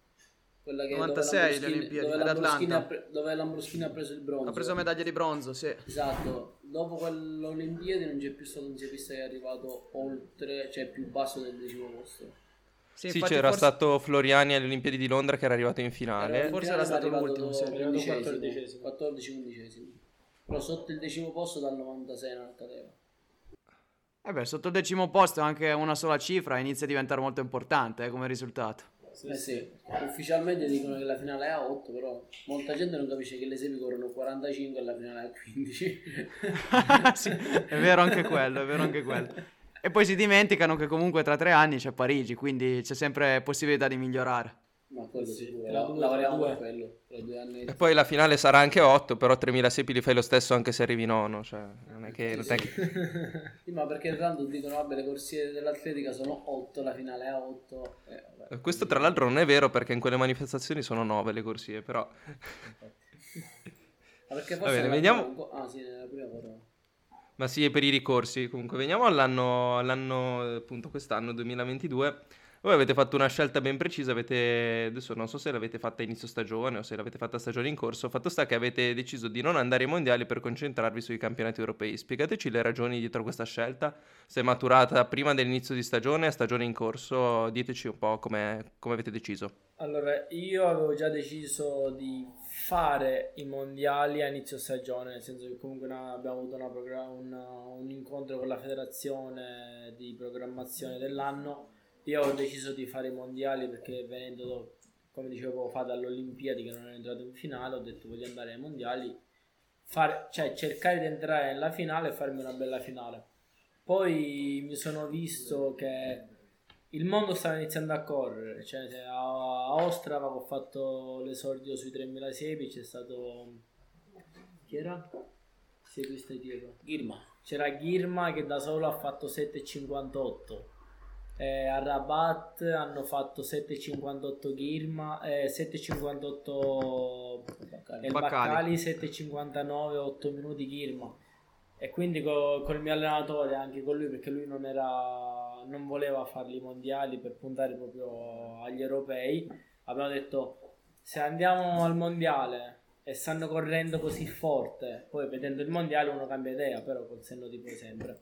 quella che 96 le Olimpiadi dove L'Ambroschini, pre, dove L'Ambroschini ha preso il bronzo. Ha preso medaglia di bronzo sì. Esatto. Dopo quell'Olimpiadi non c'è più stato un ciclista che è arrivato oltre cioè più basso del decimo posto. Sì, sì c'era forse... stato Floriani alle Olimpiadi di Londra che era arrivato in finale. Era, forse era stato l'ultimo sì. 14-15 però sotto il decimo posto dal 96 non accadeva eh beh, sotto il decimo posto anche una sola cifra inizia a diventare molto importante eh, come risultato. Eh sì, ufficialmente dicono che la finale è a 8, però molta gente non capisce che le semi corrono 45 e la finale è a 15. sì, è vero anche quello, è vero anche quello. E poi si dimenticano che comunque tra tre anni c'è Parigi, quindi c'è sempre possibilità di migliorare. Ma quello Sì, sicuro, la- lavoriamo per due. quello, tra due anni. E poi la finale sarà anche 8, però 3000 sepi li fai lo stesso anche se arrivi nono. Cioè, non è che. non è che- Sì, ma perché tanto dicono, vabbè, le corsie dell'atletica sono 8, la finale è a 8. Eh, vabbè. Questo tra l'altro non è vero perché in quelle manifestazioni sono 9 le corsie, però. Ma perché Va forse bene, nella vediamo- prima Ah sì, nella prima corona. Ma sì, è per i ricorsi. Comunque, veniamo all'anno, all'anno, eh, appunto, quest'anno 2022. Voi avete fatto una scelta ben precisa, avete, adesso non so se l'avete fatta inizio stagione o se l'avete fatta stagione in corso, fatto sta che avete deciso di non andare ai mondiali per concentrarvi sui campionati europei. Spiegateci le ragioni dietro questa scelta, se è maturata prima dell'inizio di stagione, a stagione in corso, diteci un po' come, avete deciso. Allora, io avevo già deciso di fare i mondiali a inizio stagione, nel senso che comunque una- abbiamo avuto una una- un incontro con la federazione di programmazione dell'anno. Io ho deciso di fare i mondiali perché venendo, do- come dicevo fa, dalle Olimpiadi che non ero entrato in finale, ho detto voglio andare ai mondiali, fare- cioè cercare di entrare nella finale e farmi una bella finale. Poi mi sono visto che il mondo stava iniziando a correre, cioè a Ostrava ho fatto l'esordio sui 3000 siepi, c'è stato chi era? Seguista dietro. Girma. C'era Girma che da solo ha fatto 7,58. Eh, a Rabat hanno fatto 7,58 Girma, eh, 7,58 e il Baccali. Baccali 7,59 8 minuti Girma. E quindi co- col mio allenatore, anche con lui, perché lui non era non voleva farli mondiali per puntare proprio agli europei, abbiamo detto se andiamo al mondiale e stanno correndo così forte, poi vedendo il mondiale uno cambia idea, però col senno di poi sempre.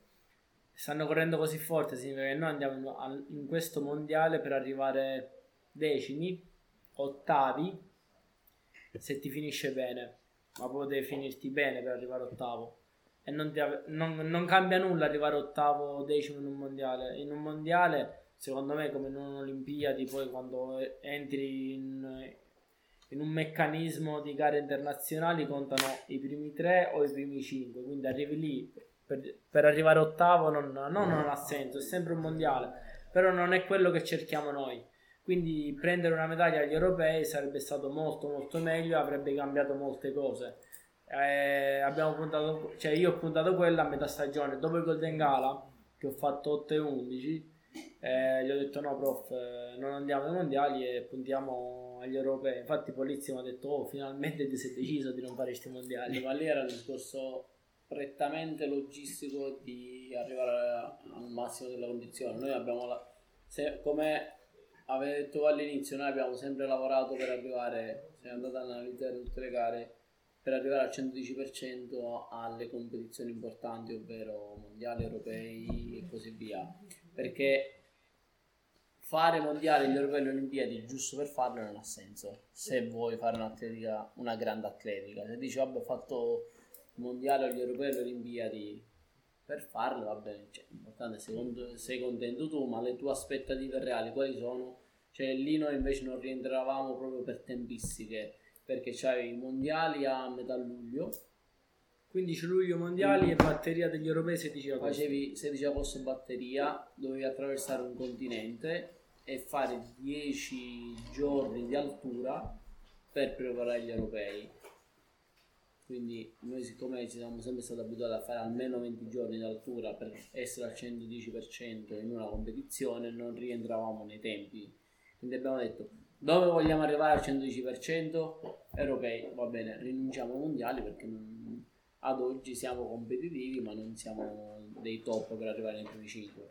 Stanno correndo così forte, significa che noi andiamo in, questo mondiale per arrivare decimi, ottavi, se ti finisce bene, ma poi devi finirti bene per arrivare ottavo. E non, ti non- non cambia nulla arrivare ottavo o decimo in un mondiale. In un mondiale, secondo me, come in un'Olimpiadi, poi quando entri in, in un meccanismo di gare internazionali contano i primi tre o i primi cinque. Quindi arrivi lì per, per arrivare ottavo non, no, non ha senso, è sempre un mondiale. Però non è quello che cerchiamo noi. Quindi prendere una medaglia agli europei sarebbe stato molto molto meglio, avrebbe cambiato molte cose. Eh, abbiamo puntato, cioè io ho puntato quella a metà stagione dopo il Golden Gala che ho fatto 8 e 11 eh, gli ho detto no prof eh, non andiamo ai mondiali e puntiamo agli europei infatti Polizzi mi ha detto oh finalmente ti sei deciso di non fare questi mondiali Ma lì era il discorso prettamente logistico di arrivare al massimo della condizione. Noi abbiamo, la- se- come avete detto all'inizio, noi abbiamo sempre lavorato per arrivare, se andate ad analizzare tutte le gare, per arrivare al 110% alle competizioni importanti, ovvero mondiali, europei e così via. Perché fare mondiali, gli europei e le olimpiadi giusto per farlo non ha senso. Se vuoi fare un'atletica, una grande atletica, se dici vabbè ho fatto mondiale, gli europei e le olimpiadi per farle va bene, cioè, l'importante è sei contento tu, ma le tue aspettative reali quali sono? Cioè lì noi invece non rientravamo proprio per tempistiche, perché c'hai i mondiali a metà luglio, 15 luglio mondiali e batteria degli europei 16 agosto facevi 16 agosto batteria, dovevi attraversare un continente e fare 10 giorni di altura per preparare gli europei. Quindi noi siccome ci siamo sempre stati abituati a fare almeno 20 giorni di altura per essere al 110% in una competizione, non rientravamo nei tempi. Quindi abbiamo detto dove vogliamo arrivare al 110%? Europei, va bene, rinunciamo ai mondiali perché non- ad oggi siamo competitivi ma non siamo dei top per arrivare nei primi 5.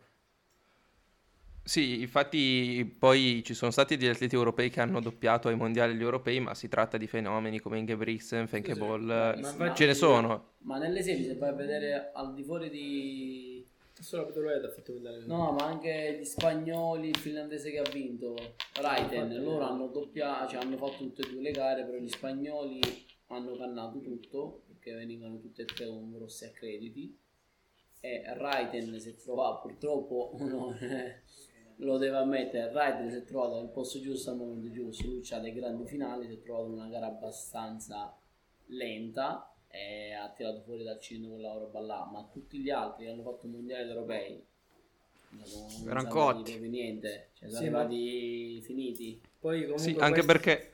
Sì, infatti poi ci sono stati degli atleti europei che hanno doppiato ai mondiali e agli europei, ma si tratta di fenomeni come Ingebrigtsen, Fenke Ball, Ma eh, infatti- ce ne sono. Ma nelle serie se vai a vedere al di fuori di... solo Pedrolet ha fatto medaglia No, ma anche gli spagnoli, il finlandese che ha vinto, Raiten, loro hanno doppiato, cioè hanno fatto tutte e due le gare, però gli spagnoli hanno cannato tutto, perché venivano tutte e tre con grossi accrediti, e Raiten si è trovato purtroppo uno, lo deve ammettere, Ryder si è trovato nel posto giusto al momento giusto, lui ha dei grandi finali, si è trovato in una gara abbastanza lenta e ha tirato fuori dal cilindro quella roba là, ma tutti gli altri che hanno fatto mondiali europei non proprio niente, cioè sono Sì, ma- arrivati finiti. Poi comunque Sì, anche questo- perché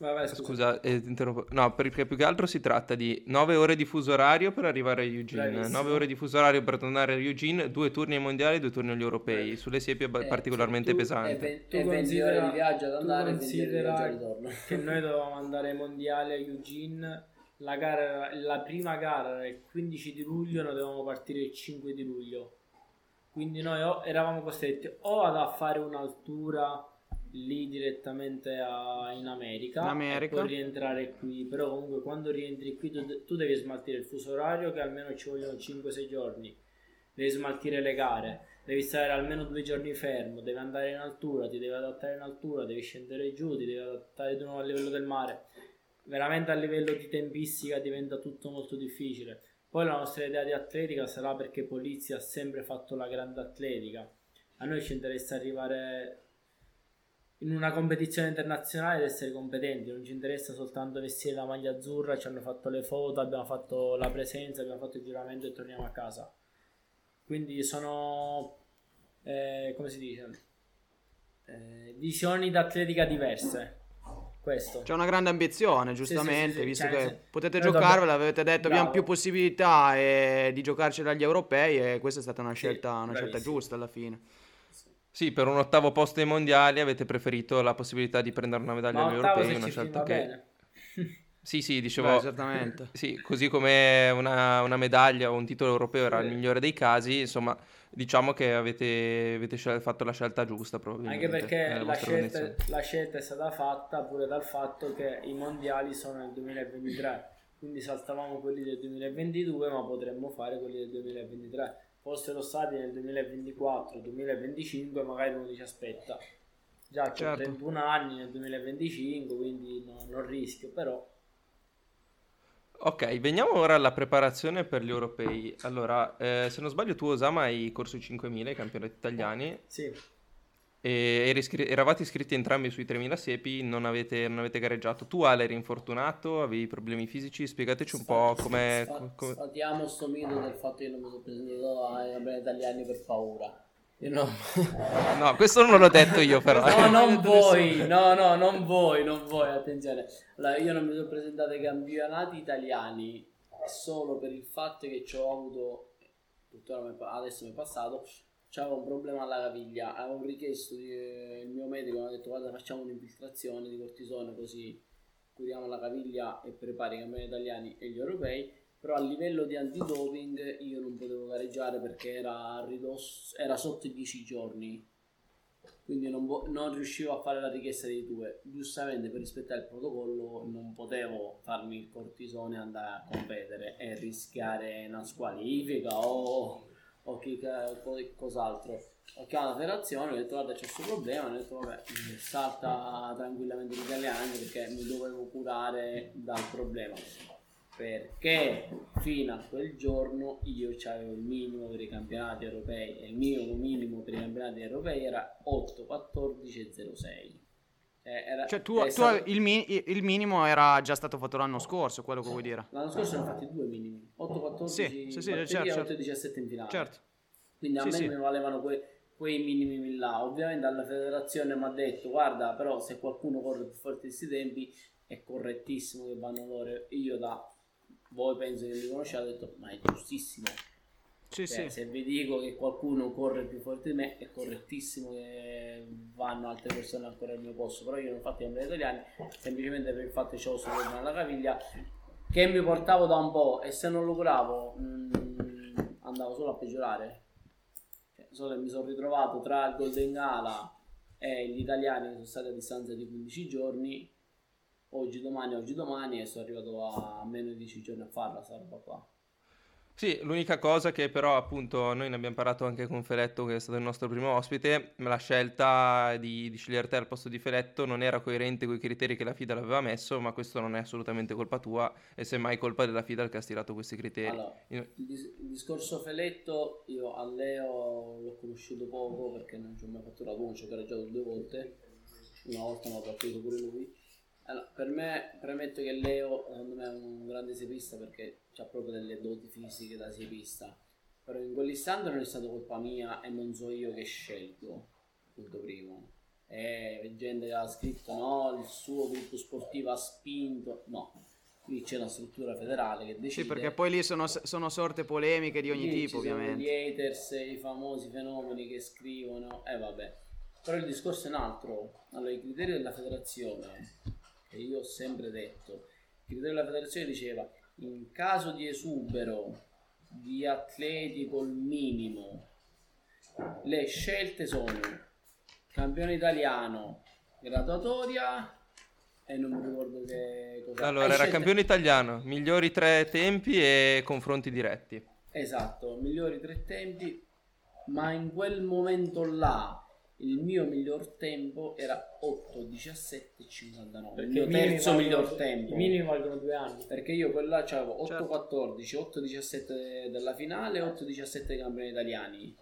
Vai, vai, scusa. Scusa, eh. No, perché più che altro si tratta di 9 ore di fuso orario per arrivare a Eugene, Bravissimo. 9 ore di fuso orario per tornare a Eugene, due turni ai mondiali, due turni agli europei. Sulle siepi è Eh, particolarmente tu- pesante. E, Tu e 20 considera- ore di viaggio ad andare e 20 ore di considera viaggio al ritorno. che noi dovevamo andare ai mondiali a Eugene la, gara, la prima gara era il 15 di luglio noi dovevamo partire il 5 di luglio quindi noi o- eravamo costretti o ad fare un'altura lì direttamente a- in America, In America. e poi rientrare qui però comunque quando rientri qui tu, tu devi smaltire il fuso orario che almeno ci vogliono 5-6 giorni devi smaltire le gare devi stare almeno due giorni fermo, devi andare in altura, ti devi adattare in altura, devi scendere giù, ti devi adattare di nuovo al livello del mare. Veramente a livello di tempistica diventa tutto molto difficile. Poi la nostra idea di atletica sarà perché Polizia ha sempre fatto la grande atletica. A noi ci interessa arrivare in una competizione internazionale ed essere competenti, non ci interessa soltanto vestire la maglia azzurra, ci hanno fatto le foto, abbiamo fatto la presenza, abbiamo fatto il giuramento e torniamo a casa. Quindi sono, eh, come si dice, eh, visioni d'atletica diverse. Questo. C'è una grande ambizione, giustamente, sì, sì, visto cioè, che sì. potete giocarvela, avete detto Bravo. abbiamo più possibilità eh, di giocarcela agli europei e questa è stata una Sì, scelta, una scelta giusta alla fine. Sì, per un ottavo posto ai mondiali avete preferito la possibilità di prendere una medaglia agli europei, una scelta che... bene. Sì, sì, Beh, dicevo... esattamente. Sì, così come una, una medaglia o un titolo europeo era il migliore dei casi, insomma, diciamo che avete, avete scel- fatto la scelta giusta probabilmente. Anche perché la scelta, la scelta è stata fatta pure dal fatto che i mondiali sono nel 2023, quindi saltavamo quelli del 2022, ma potremmo fare quelli del 2023. Fossero stati nel 2024, 2025, magari uno dice aspetta, già ho Certo. 31 anni nel 2025, quindi no- non rischio, però Ok, veniamo ora alla preparazione per gli europei. Allora, eh, se non sbaglio tu Osama hai corso i 5.000 i campionati italiani sì. E iscri- eravate iscritti entrambi sui 3.000 siepi, non avete, non avete gareggiato. Tu Ale eri infortunato, avevi problemi fisici, spiegateci un po' come... Sfa- come- Sfatiamo sto mito del fatto che non mi sono presentato ai campionati italiani per paura. Io no. No, questo non l'ho detto io però. No, eh. non voi, no, no, non voi, non voi, attenzione. Allora, io non mi sono presentato ai campionati italiani solo per il fatto che ci ho avuto, adesso mi è passato, c'avevo un problema alla caviglia, avevo richiesto di- eh, il mio medico, mi ha detto guarda facciamo un'infiltrazione di cortisone così curiamo la caviglia e prepari i campioni italiani e gli europei, però a livello di antidoping io non potevo gareggiare perché era, ridosso, era sotto i 10 giorni. Quindi non, non riuscivo a fare la richiesta dei due. Giustamente per rispettare il protocollo non potevo farmi il cortisone e andare a competere e rischiare una squalifica o, o chi, co- cos'altro. Ho chiamato la federazione, ho detto guarda c'è questo problema, ho detto vabbè salta tranquillamente l'italiano perché mi dovevo curare dal problema. Perché fino a quel giorno io avevo il minimo per i campionati europei e il mio minimo per i campionati europei era 8, 14 e 06. Eh, era- Cioè tu, tu stato- il, mi- il minimo era già stato fatto l'anno scorso, quello che vuoi dire. L'anno scorso ho fatti due minimi, 8, 14 Sì, sì, sì, batterie certo, e certo. 8, 17 in finale. Certo. Quindi a Sì, me sì. mi valevano que- quei minimi là. Ovviamente alla federazione mi ha detto guarda però se qualcuno corre più forte di questi tempi è correttissimo che vanno loro. Io da voi penso che mi conosciate ho detto ma è giustissimo. Sì, Cioè, sì. Se vi dico che qualcuno corre più forte di me è correttissimo che vanno altre persone ancora al mio posto. Però io non ho fatto i campionati italiani semplicemente per il fatto che questo problema alla caviglia che mi portavo da un po' e se non lo curavo mm, andavo solo a peggiorare. Cioè, solo che mi sono ritrovato tra il Golden Gala e gli italiani che sono stati a distanza di 15 giorni. Oggi, domani, oggi, domani e sono arrivato a meno di 10 giorni a farla sta roba qua. Sì, l'unica cosa che però appunto noi ne abbiamo parlato anche con Feletto che è stato il nostro primo ospite, la scelta di, di scegliere te al posto di Feletto non era coerente con i criteri che la FIDA l'aveva messo, ma questo non è assolutamente colpa tua e semmai colpa della FIDA che ha stilato questi criteri. Allora, il, dis- il discorso Feletto io a Leo l'ho conosciuto poco perché non ci ho mai fatto la voce, ho gareggiato due volte, una volta mi ha partito pure lui allora, per me, premetto che Leo, secondo me, è un grande siepista perché ha proprio delle doti fisiche da siepista. Però in quell'istante non è stato colpa mia e non so io che scelgo. Punto primo. E gente che ha scritto no, il suo gruppo sportivo ha spinto. No, qui c'è una struttura federale che decide. Sì, perché poi lì sono, sono sorte polemiche di ogni tipo, ovviamente. Gli haters, i famosi fenomeni che scrivono, e eh, vabbè. Però il discorso è un altro. Allora, i criteri della federazione che io ho sempre detto, il criterio della federazione diceva in caso di esubero di atleti col minimo, le scelte sono campione italiano, graduatoria e non mi ricordo che cosa. Allora, era scelte- campione italiano, migliori tre tempi e confronti diretti. Esatto, migliori tre tempi, ma in quel momento là il mio miglior tempo era 8, 17 59. Perché il mio terzo valgono- miglior tempo. I minimi valgono due anni. Perché io quella c'avevo 8, Certo. 14, 8, 17 della finale, 8, 17 dei campioni italiani.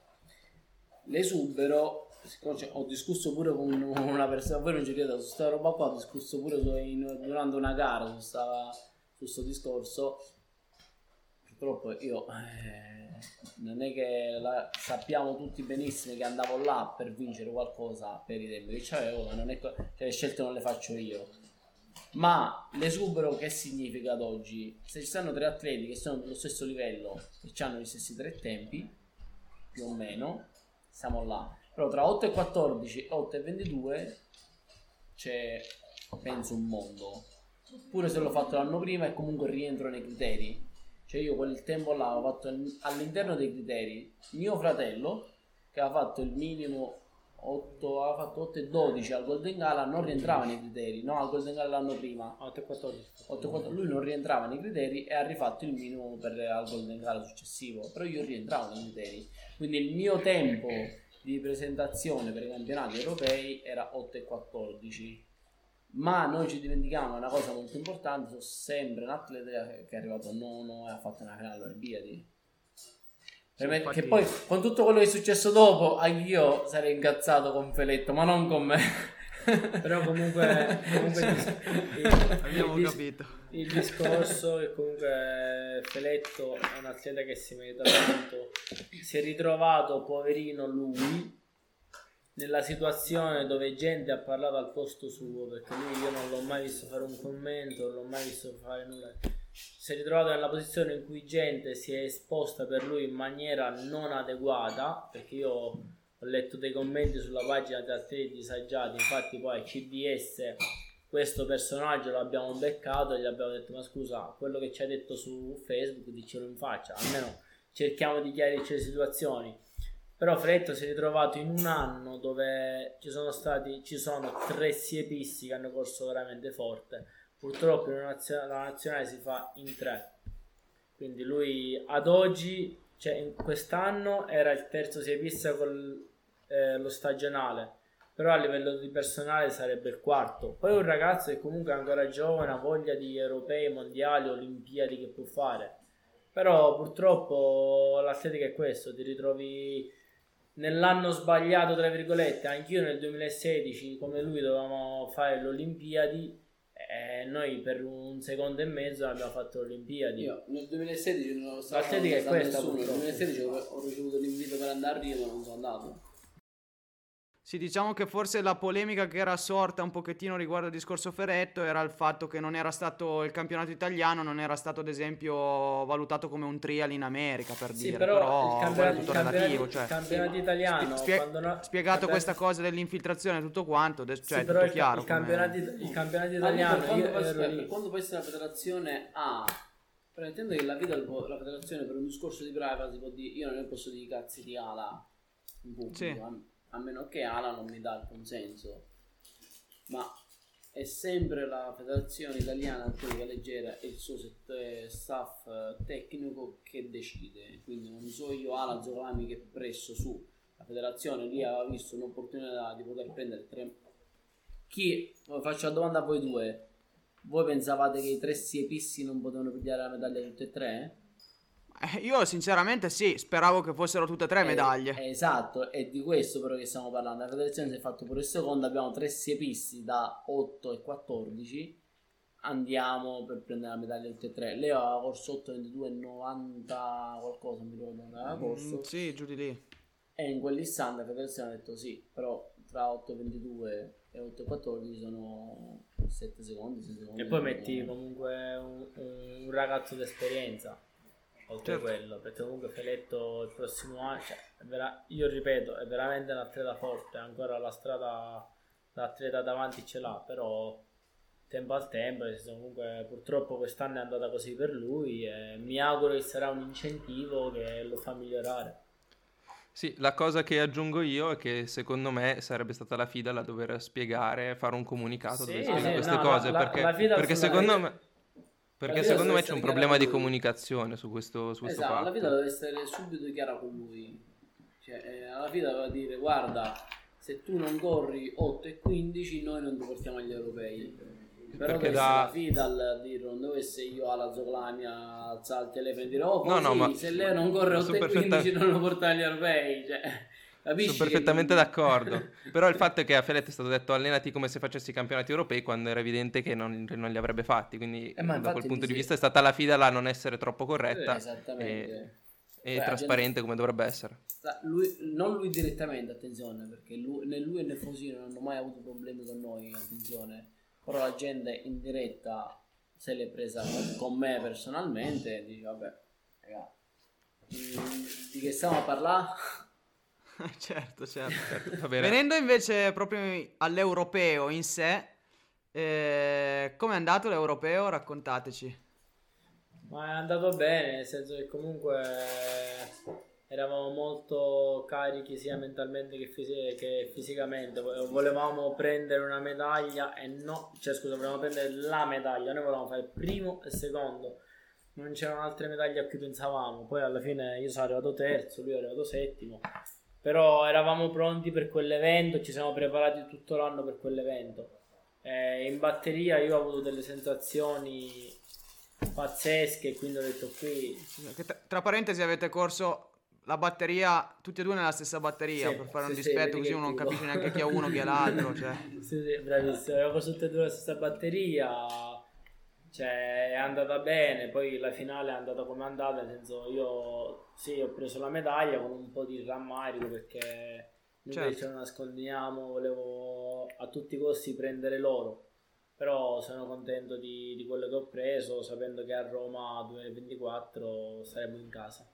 L'esubero, ho discusso pure con una persona, voi non ci credete, su sta roba qua ho discusso pure su- in- durante una gara su sta- su questo discorso. Purtroppo io eh, non è che la- sappiamo tutti benissimo che andavo là per vincere qualcosa per i tempi che c'avevo, ma non è cioè, le scelte non le faccio io. Ma l'esubero che significa ad oggi? Se ci stanno tre atleti che sono dello stesso livello e hanno gli stessi tre tempi, più o meno, siamo là. Però tra 8 e 14, 8 e 22 c'è, penso, un mondo. Pure se l'ho fatto l'anno prima e comunque rientro nei criteri. Cioè io quel tempo là l'ho fatto in- all'interno dei criteri. Mio fratello, che ha fatto il minimo 8, ha fatto 8 e 12 al Golden Gala, non rientrava nei criteri. No, al Golden Gala l'anno prima. 8 e 14. 8 4, lui non rientrava nei criteri e ha rifatto il minimo per al Golden Gala successivo, però io rientravo nei criteri. Quindi il mio tempo di presentazione per i campionati europei era 8 e 14. Ma noi ci dimentichiamo una cosa molto importante, sono sempre un atleta che è arrivato nono e ha fatto una finale Olimpiadi. Per me- Che poi con tutto quello che è successo dopo, anch'io sarei incazzato con Feletto, ma non con me. Però comunque, comunque il, dis- il- Abbiamo il capito. il discorso è comunque Feletto è un atleta che si merita tanto. Si è ritrovato, poverino lui, nella situazione dove gente ha parlato al posto suo, perché lui io non l'ho mai visto fare un commento, non l'ho mai visto fare nulla. Si è ritrovato nella posizione in cui gente si è esposta per lui in maniera non adeguata, perché io ho letto dei commenti sulla pagina di atleti disagiati, infatti poi CDS questo personaggio l'abbiamo beccato e gli abbiamo detto ma scusa, quello che ci hai detto su Facebook dicelo in faccia, almeno cerchiamo di chiarirci le situazioni. Però Freddo si è ritrovato in un anno dove ci sono stati, ci sono tre siepisti che hanno corso veramente forte. Purtroppo in una nazio- la nazionale si fa in tre. Quindi lui ad oggi, cioè in quest'anno era il terzo siepista con lo stagionale, però a livello di personale sarebbe il quarto. Poi un ragazzo che comunque è ancora giovane, ha voglia di europei, mondiali, olimpiadi che può fare. Però purtroppo l'atletica è questo, ti ritrovi nell'anno sbagliato, tra virgolette. Anch'io nel 2016, come lui, dovevamo fare le Olimpiadi e noi per un secondo e mezzo abbiamo fatto le Olimpiadi. Io nel 2016 non stavo L'atletica è questa. Nel purtroppo. 2016 ho ho ricevuto l'invito per andare a Rio, ma non sono andato. Sì, diciamo che forse la polemica che era sorta un pochettino riguardo al discorso Ferretto era il fatto che non era stato il campionato italiano, non era stato ad esempio valutato come un trial in America per Sì, dire, però, però, il campionato, tutto il campionato- relativo, cioè il campionato Sì, italiano, spie- quando no- spiegato campionato- questa cosa dell'infiltrazione e tutto quanto, Sì, cioè è però tutto il, chiaro. il campionato, come- il campionato italiano, per quanto, io poi, per può essere la federazione A, pretendo che la vita la federazione per un discorso di privacy può dire io non posso dire i cazzi di Ala in pubblico, Sì. A, meno che Ala non mi dà il consenso. Ma è sempre la Federazione Italiana Atletica Leggera e il suo set- staff eh, tecnico che decide. Quindi non so io Ala Zolami che presso su la federazione lì aveva visto un'opportunità di poter prendere tre. Chi faccio la domanda a voi due. Voi pensavate che i tre siepisti non potevano pigliare la medaglia tutte e tre? Eh, io sinceramente sì, speravo che fossero tutte e tre Eh, medaglie. esatto, è di questo però che stiamo parlando. La federazione si è fatto pure il secondo, abbiamo tre siepisti da 8 e 14. Andiamo per prendere la medaglia tutte e tre. Lei aveva corso 8, 22 e 90 qualcosa, mi ricordo quando aveva corso. Mm, sì, giù di lì. E in quell'istante la federazione ha detto sì, però tra 8 e 22 e 8 e 14 sono 7 secondi, 6 secondi. E poi metti comunque un, un ragazzo d'esperienza oltre Certo. quello, perché comunque Feletto il prossimo anno, cioè, vera- io ripeto, è veramente un atleta forte, ancora la strada da atleta davanti ce l'ha, però tempo al tempo, comunque purtroppo quest'anno è andata così per lui e mi auguro che sarà un incentivo che lo fa migliorare. Sì, la cosa che aggiungo io è che secondo me sarebbe stata la FIDA a dover spiegare, fare un comunicato Sì, dove spiega sì, queste no, cose, la- perché, la perché secondo me... Perché secondo me c'è un problema di comunicazione su questo, su questo Esatto, la fatto. vita deve essere subito chiara con lui. Cioè, eh, alla fine doveva dire guarda, se tu non corri 8 e 15 noi non ti portiamo agli europei. Però Perché da- essere la FIDA a dire non deve essere io alla Zoclamia alzare il telefono e dire oh No, no, ma- se lei non corre 8 sono e 15 perfetta- non lo porta agli europei. Cioè, capisci Sono perfettamente d'accordo. Però il fatto è che a Felet è stato detto allenati come se facessi i campionati europei quando era evidente che non, non li avrebbe fatti. Quindi Eh, da quel punto di vista è stata la FIDA la non essere troppo Eh, corretta Esattamente. e Beh, trasparente come dovrebbe essere. Lui- non lui direttamente, attenzione, perché lui- né lui né Fosino non hanno mai avuto problemi con noi, attenzione. Però la gente in diretta se l'è presa con me personalmente e dice vabbè, raga, di che stiamo a parlare? certo, certo. Va bene. Venendo invece proprio all'europeo in sé, eh, come è andato l'europeo? Raccontateci. Ma è andato bene, nel senso che comunque eravamo molto carichi sia mentalmente che, fisi- che fisicamente. Vo- Volevamo prendere una medaglia e no, cioè scusa, volevamo prendere la medaglia, noi volevamo fare il primo e il secondo. Non c'erano altre medaglie a cui pensavamo. Poi alla fine io sono arrivato terzo, lui è arrivato settimo. Però eravamo pronti per quell'evento, ci siamo preparati tutto l'anno per quell'evento. Eh, in batteria io ho avuto delle sensazioni pazzesche, quindi ho detto qui tra, parentesi avete corso la batteria, tutti e due nella stessa batteria, Sì, per fare un sì, sì, dispetto vedi così uno non capisce neanche chi è uno, chi è l'altro. Cioè. sì, sì, bravissimo, avevo corso tutte e due la stessa batteria, cioè è andata bene, poi la finale è andata come è andata, nel senso io sì ho preso la medaglia con un po' di rammarico perché noi Certo. ce lo nascondiamo, volevo a tutti i costi prendere l'oro. Però sono contento di, di quello che ho preso, sapendo che a Roma 2024 saremo in casa.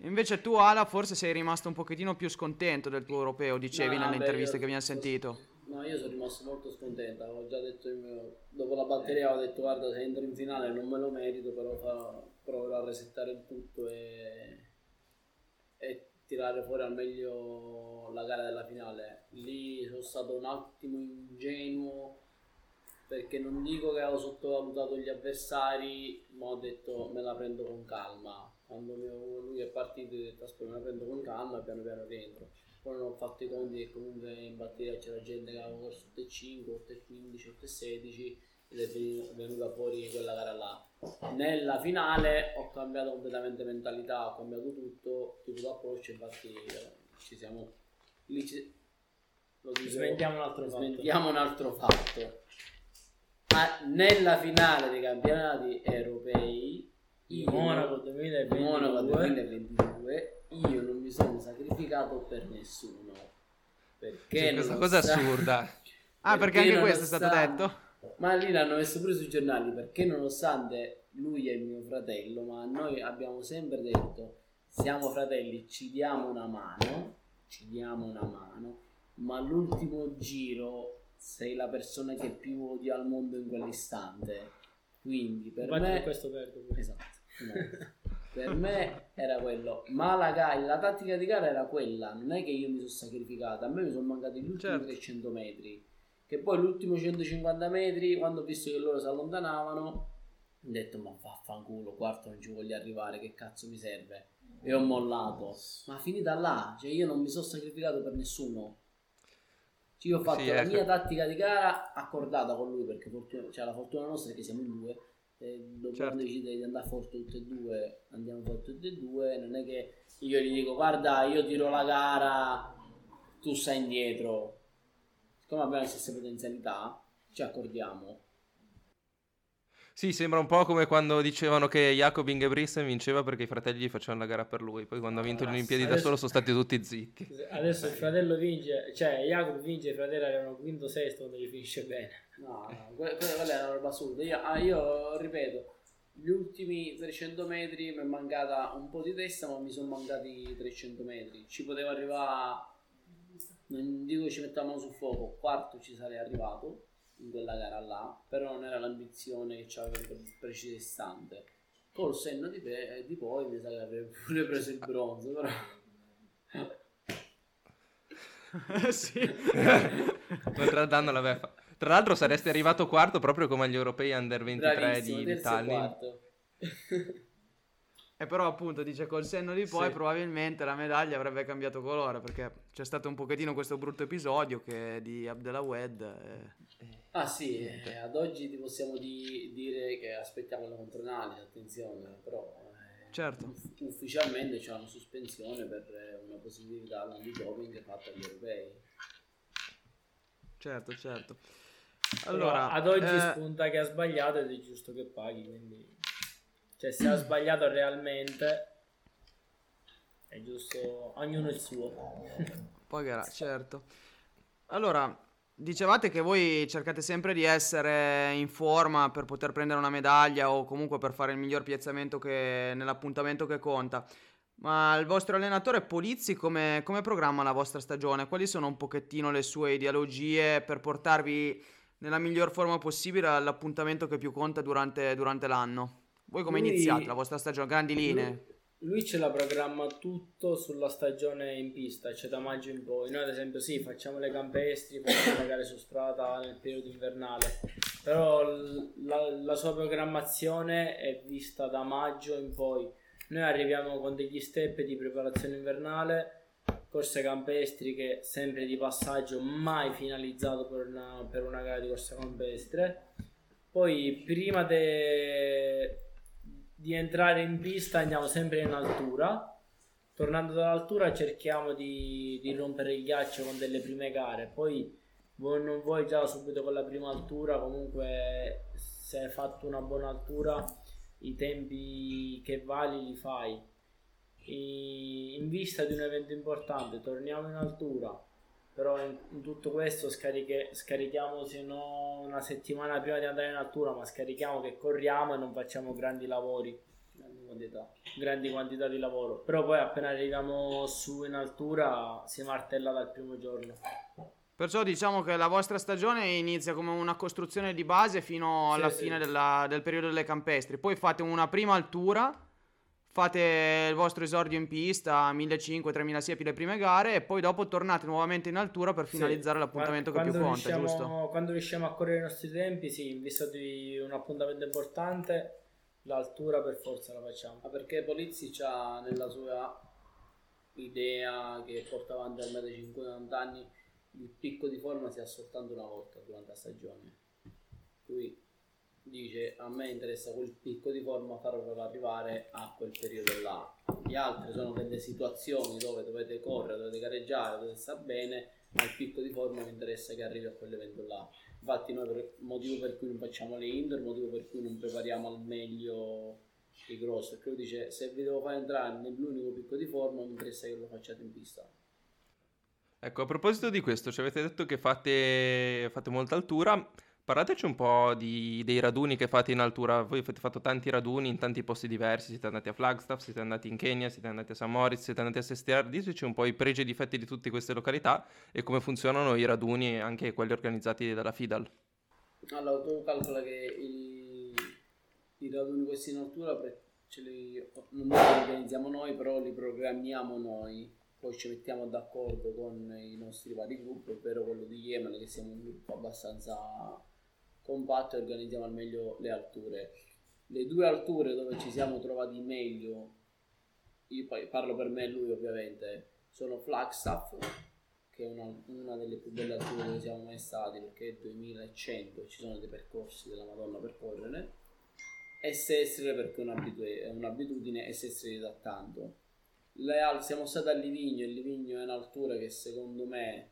Invece tu, Ala, forse sei rimasto un pochettino più scontento del tuo europeo, dicevi No, nelle beh, interviste che abbiamo sentito. No, io sono rimasto molto scontento, avevo già detto mio... Dopo la batteria avevo detto guarda se entro in finale non me lo merito, però fa- proverò a resettare il tutto e... e tirare fuori al meglio la gara della finale. Lì sono stato un attimo ingenuo perché non dico che avevo sottovalutato gli avversari, ma ho detto me la prendo con calma. Quando lui è partito ho detto aspetta me la prendo con calma e piano piano rientro. Poi non ho fatto i conti che comunque in batteria c'era gente che aveva corso 8,5, 8,15, 8,16 ed è venu- venuta fuori quella gara là. Nella finale ho cambiato completamente mentalità, ho cambiato tutto, tipo d'approccio, infatti ci siamo... Lì ci, lo dico- Smentiamo un altro fatto. Smentiamo un altro fatto. Ah, nella finale dei campionati europei, io, Monaco 2022. Monaco 2022, io non sono sacrificato per nessuno. Perché Cioè, questa cosa è nonostante- assurda. Ah, perché anche nonostante- questo è stato detto? Ma lì l'hanno messo pure sui giornali perché nonostante lui è mio fratello, ma noi abbiamo sempre detto siamo fratelli, ci diamo una mano, ci diamo una mano, ma l'ultimo giro sei la persona che più odia al mondo in quell'istante. Quindi per Infatti me per questo perdo. Esatto. no. per me era quello. Ma la, ga- la tattica di gara era quella. Non è che io mi sono sacrificato. A me mi sono mancati gli ultimi Certo. 300 metri. Che poi l'ultimo 150 metri, quando ho visto che loro si allontanavano, ho detto ma vaffanculo, quarto non ci voglio arrivare, che cazzo mi serve? E ho mollato. Ma finita là, cioè io non mi sono sacrificato per nessuno. Cioè, io ho fatto Sì, la ecco. mia tattica di gara accordata con lui perché fortuna- cioè, la fortuna nostra è che siamo in due. Dobbiamo Certo. decidere di andare forte tutti e due, andiamo forte tutti e due. Non è che io gli dico guarda, io tiro la gara, tu stai indietro. Siccome abbiamo le stesse potenzialità, ci accordiamo. Sì, sembra un po' come quando dicevano che Jacob Ingebrigtsen vinceva perché i fratelli gli facevano la gara per lui. Poi quando ha vinto le Cazzo, Olimpiadi da adesso- solo sono stati tutti zitti. Adesso il fratello vince, cioè Jacopo vince, i fratelli erano quinto sesto quando gli finisce bene. No, no, que- que- quella è una roba assurda. Io, ah, io ripeto, gli ultimi 300 metri mi è mancata un po' di testa, ma mi sono mancati 300 metri. Ci potevo arrivare, non dico ci mettavamo sul fuoco, quarto ci sarei arrivato in quella gara là, però non era l'ambizione che avevo in quel preciso istante. Col senno di, pe- di poi mi sa che avrei pure preso il bronzo, però... sì. Danno l'aveva fatto. Tra l'altro saresti arrivato quarto proprio come agli europei under 23 Bravissimo, di, di e Tallinn. quarto. E però appunto dice col senno di poi Sì. probabilmente la medaglia avrebbe cambiato colore perché c'è stato un pochettino questo brutto episodio che di Abdelawed. eh, Ah sì, eh, ad oggi ti possiamo di- dire che aspettiamo la controanalisi, attenzione, però eh, Certo. uff- ufficialmente c'è una sospensione per eh, una positività all'antidoping fatta agli europei. Certo, certo. Allora, ad oggi eh, spunta che ha sbagliato ed è giusto che paghi, quindi... Cioè se ha sbagliato realmente è giusto, ognuno il suo. Pagherà, certo. Allora, dicevate che voi cercate sempre di essere in forma per poter prendere una medaglia o comunque per fare il miglior piazzamento che, nell'appuntamento che conta. Ma il vostro allenatore Polizzi come, come programma la vostra stagione? Quali sono un pochettino le sue ideologie per portarvi nella miglior forma possibile all'appuntamento che più conta durante, durante l'anno? Voi come Lui- iniziate la vostra stagione? Grandi linee? Lui, lui ce la programma tutto sulla stagione in pista, cioè da maggio in poi. Noi ad esempio sì, facciamo le campestri, facciamo le gare su strada nel periodo invernale, però la, la sua programmazione è vista da maggio in poi. Noi arriviamo con degli step di preparazione invernale, corse campestri che sempre di passaggio, mai finalizzato per una, per una gara di corsa campestre. Poi prima de- di entrare in pista andiamo sempre in altura. Tornando dall'altura cerchiamo di, di rompere il ghiaccio con delle prime gare. Poi vuoi o non vuoi già subito con la prima altura, comunque se hai fatto una buona altura i tempi che vali li fai. I- in vista di un evento importante torniamo in altura, però in, in tutto questo scariche- scarichiamo se no una settimana prima di andare in altura, ma scarichiamo che corriamo e non facciamo grandi lavori, Grandi quantità. grandi quantità di lavoro. Però poi appena arriviamo su in altura si martella dal primo giorno. Perciò diciamo che la vostra stagione inizia come una costruzione di base fino Sì, alla sì. fine della- del periodo delle campestri. Poi fate una prima altura, fate il vostro esordio in pista, 1500-3000 siepi le prime gare e poi dopo tornate nuovamente in altura per finalizzare Sì, l'appuntamento che quando più conta, riusciamo- giusto? Quando riusciamo a correre i nostri tempi, sì, in vista di un appuntamento importante, l'altura per forza la facciamo. Ma perché Polizzi ha nella sua idea che porta avanti da 50 anni il picco di forma si ha soltanto una volta durante la stagione. Lui dice a me interessa quel picco di forma farlo arrivare a quel periodo là. Gli altri sono delle situazioni dove dovete correre, dovete gareggiare, dovete stare bene, ma il picco di forma mi interessa che arrivi a quell'evento là. Infatti noi per, motivo per cui non facciamo le indoor, motivo per cui non prepariamo al meglio i cross, perché lui dice se vi devo fare entrare nell'unico picco di forma mi interessa che lo facciate in pista. Ecco, a proposito di questo, ci avete detto che fate, fate molta altura. Parlateci un po' di- dei raduni che fate in altura. Voi avete fatto tanti raduni in tanti posti diversi. Siete andati a Flagstaff, siete andati in Kenya, siete andati a San Moritz, siete andati a Sestiar. Diteci un po' i pregi e i difetti di tutte queste località e come funzionano i raduni, anche quelli organizzati dalla FIDAL. Allora tu calcola che i, i raduni questi in altura li, non li organizziamo noi, però li programmiamo noi. Poi ci mettiamo d'accordo con i nostri vari gruppi, ovvero quello di Yemen, che siamo un gruppo abbastanza compatto e organizziamo al meglio le alture. Le due alture dove ci siamo trovati meglio, io parlo per me e lui ovviamente, sono Flagstaff, che è una, una, delle più belle alture dove siamo mai stati perché è 2100 e ci sono dei percorsi della Madonna per correre, e Sestrile perché è, un'abitu- è un'abitudine e Sestrile da tanto le, siamo stati a Livigno e Livigno è un'altura che secondo me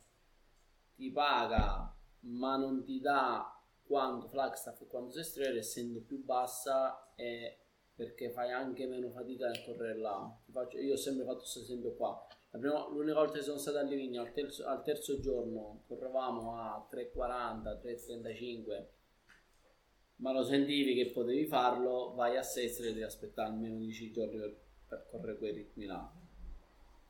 ti paga ma non ti dà quanto Flagstaff e quanto Sestriere essendo più bassa e perché fai anche meno fatica nel correre là. Faccio, io ho sempre fatto questo esempio qua. Prima, l'unica volta che sono stato a Livigno al terzo, al terzo giorno correvamo a 3.40 3.35 ma lo sentivi che potevi farlo vai a Sestri e devi aspettare almeno 10 giorni per per correre quei ritmi là.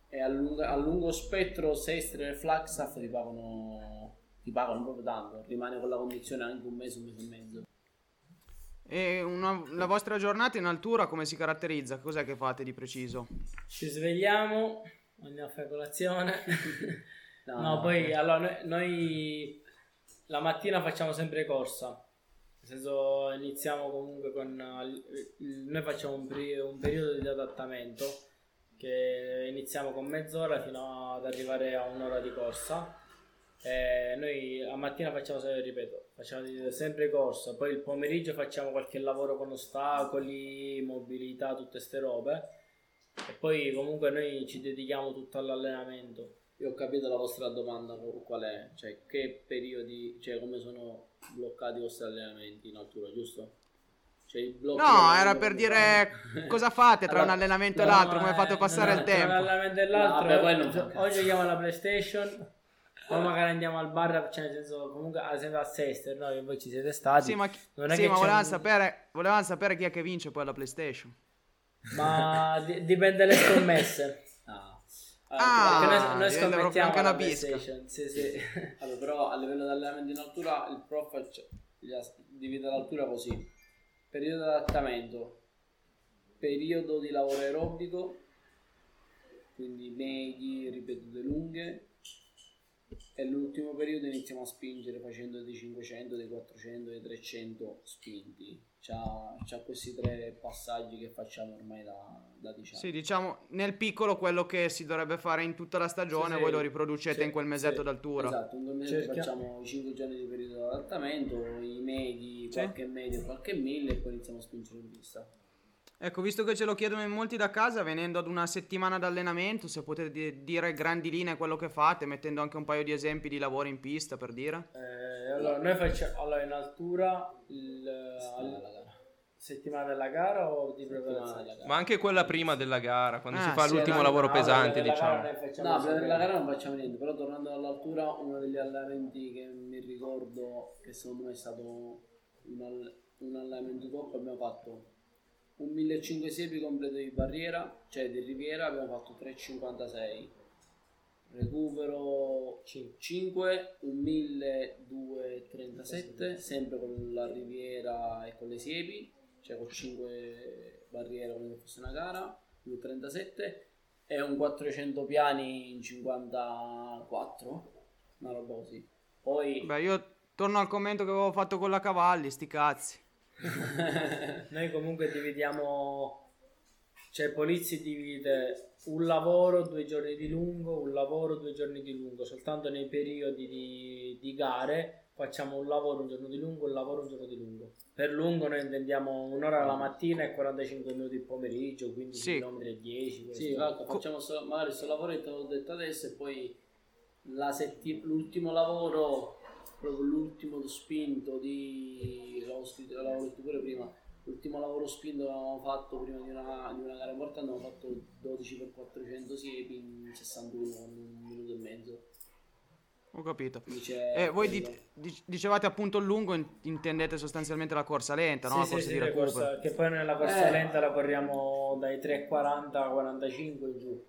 E a lungo, a lungo spettro Sestre e Flagstaff ti pagano, ti pagano proprio tanto, rimane con la condizione anche un mese, un mese e mezzo. E una, la vostra giornata in altura come si caratterizza? Cos'è che fate di preciso? Ci svegliamo, andiamo a fare colazione. no, no, poi allora noi, noi la mattina facciamo sempre corsa nel senso, iniziamo comunque con... Noi facciamo un, un periodo di adattamento che iniziamo con mezz'ora fino ad arrivare a un'ora di corsa. E noi a mattina facciamo, ripeto, facciamo sempre corsa, poi il pomeriggio facciamo qualche lavoro con ostacoli, mobilità, tutte queste robe. E poi comunque noi ci dedichiamo tutto all'allenamento. Io ho capito la vostra domanda qual è, cioè che periodi, cioè come sono bloccati i vostri allenamenti in altura, giusto? Cioè, no, era per dire cosa fate tra allora, un allenamento e l'altro, come fate passare il tempo. Tra un allenamento e l'altro, no, oggi giochiamo alla PlayStation, poi magari andiamo al bar, cioè nel senso comunque ad esempio a Sester, no? voi ci siete stati. Sì, ma, sì, ma volevamo, un... sapere, volevamo sapere chi è che vince poi alla PlayStation. Ma di- dipende dalle scommesse. Ah, noi, noi scommettiamo anche una bisca. Sì, sì. allora, però a livello di allenamento in altura il prof divide l'altura così. Periodo di adattamento, periodo di lavoro aerobico, quindi medi, ripetute lunghe, e l'ultimo periodo iniziamo a spingere facendo dei 500, dei 400, dei 300 spinti c'ha, c'ha, questi tre passaggi che facciamo ormai da, da diciamo. Sì, diciamo nel piccolo quello che si dovrebbe fare in tutta la stagione, sì, voi lo riproducete sì, in quel mesetto sì, d'altura. Esatto, in quel mesetto facciamo i 5 giorni di periodo di adattamento, i medi, qualche medio, qualche mille e poi iniziamo a spingere in pista. Ecco, visto che ce lo chiedono in molti da casa, venendo ad una settimana d'allenamento, se potete dire grandi linee quello che fate, mettendo anche un paio di esempi di lavori in pista per dire. Eh, allora, noi facciamo allora, in altura il, al, settimana della gara o di preparazione? Ma anche quella prima della gara, quando ah, si fa sì, l'ultimo no, lavoro no, pesante, diciamo. No, prima della gara non facciamo niente, però tornando all'altura, uno degli allenamenti che mi ricordo che secondo me è stato un, all- un allenamento top abbiamo fatto un 1500 siepi completo di barriera, cioè di riviera, abbiamo fatto 3,56. Recupero 5, un 1237, sempre con la riviera e con le siepi, cioè con 5 barriere come se fosse una gara, 2,37 e un 400 piani in 54, una roba così. Poi... Beh, io torno al commento che avevo fatto con la Cavalli, sti cazzi. Noi comunque dividiamo, cioè Polizzi divide un lavoro due giorni di lungo, un lavoro due giorni di lungo, soltanto nei periodi di, di gare facciamo un lavoro un giorno di lungo, un lavoro un giorno di lungo. Per lungo noi intendiamo un'ora la mattina e 45 minuti il pomeriggio, quindi sì. km e 10. Sì, esatto, facciamo solo, magari questo lavoretto l'ho detto adesso e poi setti- l'ultimo lavoro proprio l'ultimo spinto di l'avevo scritto l'avevo detto pure prima. L'ultimo lavoro spinto che avevamo fatto prima di una, di una gara importante abbiamo fatto 12x400 siepi in 61 con un minuto e mezzo. Ho capito. Eh, voi di, dicevate appunto lungo intendete sostanzialmente la corsa lenta no? Sì, la corsa sì, di recupero. corsa, che poi nella corsa eh. lenta la corriamo dai 3.40 a 45 in giù.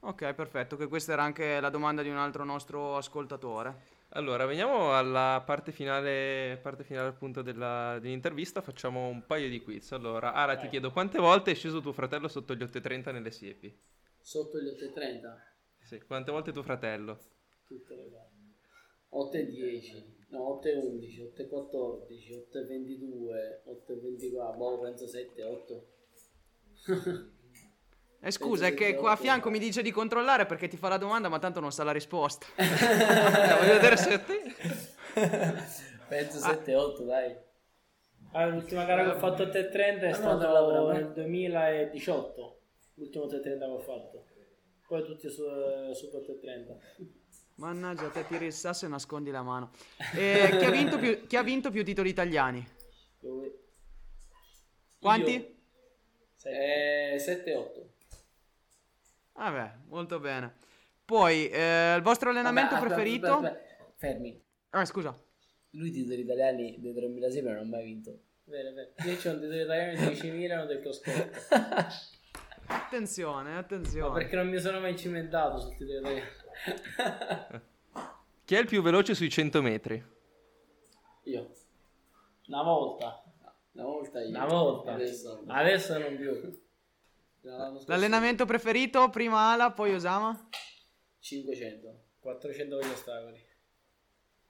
Ok perfetto che questa era anche la domanda di un altro nostro ascoltatore allora, veniamo alla parte finale, parte finale appunto della, dell'intervista, facciamo un paio di quiz. Allora, Ara, ti chiedo quante volte è sceso tuo fratello sotto gli 8,30 nelle siepi? Sotto gli 8,30? Sì. Quante volte tuo fratello? Tutte le gare. 8,10, no 8,11, 8,14, 8,22, 8,24, boh penso 7, 8. Eh, scusa, è che qua a fianco mi dice di controllare perché ti fa la domanda, ma tanto non sa la risposta. Eh, voglio vedere se te... Penso 7, 8 dai. Allora, l'ultima gara che ho fatto a 8.30 è no, stato te la lavoro, nel 2018. L'ultimo 8.30 che ho fatto. Poi tutti su, su 8.30. Mannaggia, te tiri il sasso e nascondi la mano. E chi, ha vinto più, chi ha vinto più titoli italiani? Quanti? Io? Eh, 7, 8. Vabbè, molto bene. Poi, eh, il vostro allenamento Vabbè, aspetta, preferito? aspetta, aspetta. Fermi. Ah, scusa. Lui titoli italiani del 2006 non ha mai vinto. Vero, vero. Io c'ho un titolo italiano di 10 Milano del Coscorto. Attenzione, Ma attenzione. perché non mi sono mai cimentato sul titolo italiano. Chi è il più veloce sui 100 metri? Io. Una volta. Una volta io. Una volta. Adesso. Adesso non più. L'allenamento preferito? Prima ala, poi Osama? 500. 400 con gli ostacoli.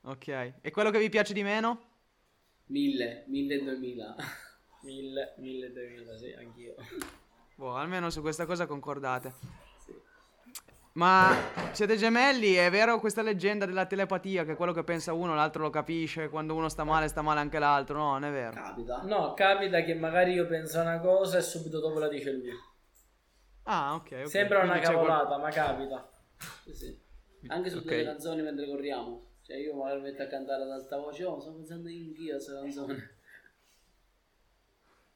Ok. E quello che vi piace di meno? 1000, 1000 e 2000. 1000, 1000, 2000, sì, anch'io. Boh, almeno su questa cosa concordate. Sì. Ma siete gemelli? È vero questa leggenda della telepatia che quello che pensa uno l'altro lo capisce, quando uno sta male sta male anche l'altro? No, non è vero. Capita. No, capita che magari io penso una cosa e subito dopo la dice lui. Ah, ok. ok. Sembra una Quindi qual- cavolata, ma capita. Sì, sì. Anche su Ok. delle canzoni mentre corriamo. Cioè io magari metto a cantare ad alta voce, oh, sto pensando in chi questa canzone.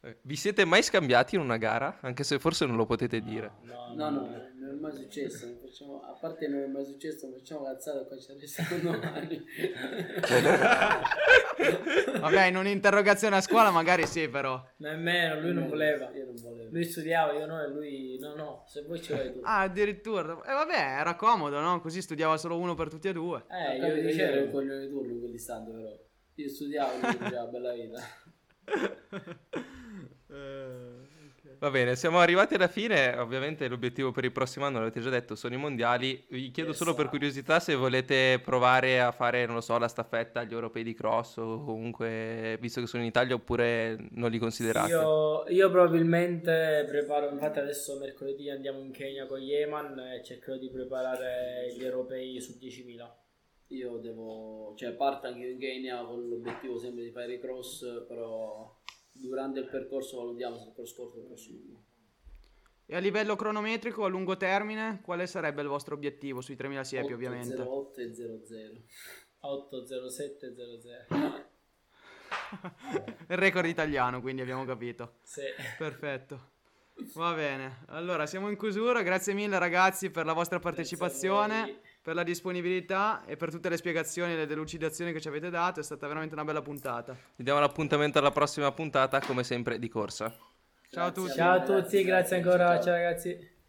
Eh, Vi siete mai scambiati in una gara? Anche se forse non lo potete dire. No, No, no, non è mai successo. non facciamo- a parte non è mai successo, non facciamo cazzate e qua ci arrestano domani. Vabbè, in un'interrogazione a scuola magari sì, però. Nemmeno, lui non voleva. Io non volevo. Lui studiava, io no, e lui no, no, se vuoi ci vai tu. Ah, addirittura. E vabbè, era comodo, no? Così studiava solo uno per tutti e due. Eh, io io ero il dicevo, coglione di turno quell'istante però. Io studiavo, lui faceva bella vita. Va bene, siamo arrivati alla fine. Ovviamente l'obiettivo per il prossimo anno, l'avete già detto, sono i mondiali. Vi chiedo solo per curiosità se volete provare a fare, non lo so, la staffetta agli europei di cross o comunque, visto che sono in Italia, oppure non li considerate. io, io probabilmente preparo, infatti adesso mercoledì andiamo in Kenya con Yeman e cercherò di preparare gli europei su 10.000. Io devo, cioè parto anche in Kenya con l'obiettivo sempre di fare i cross, però durante il percorso valutiamo se il cross corto o il cross lungo. E a livello cronometrico, a lungo termine, quale sarebbe il vostro obiettivo sui 3000 siepi, ovviamente? 08 e 00. 80700. Il record italiano, quindi abbiamo capito. Sì. Perfetto. Va bene. Allora, siamo in chiusura. Grazie mille ragazzi per la vostra partecipazione, voi. Per la disponibilità e per tutte le spiegazioni e le delucidazioni che ci avete dato. È stata veramente una bella puntata. Vi diamo l'appuntamento alla prossima puntata, come sempre, di corsa. Ciao a tutti. Ciao a tutti, grazie ancora, ciao ragazzi.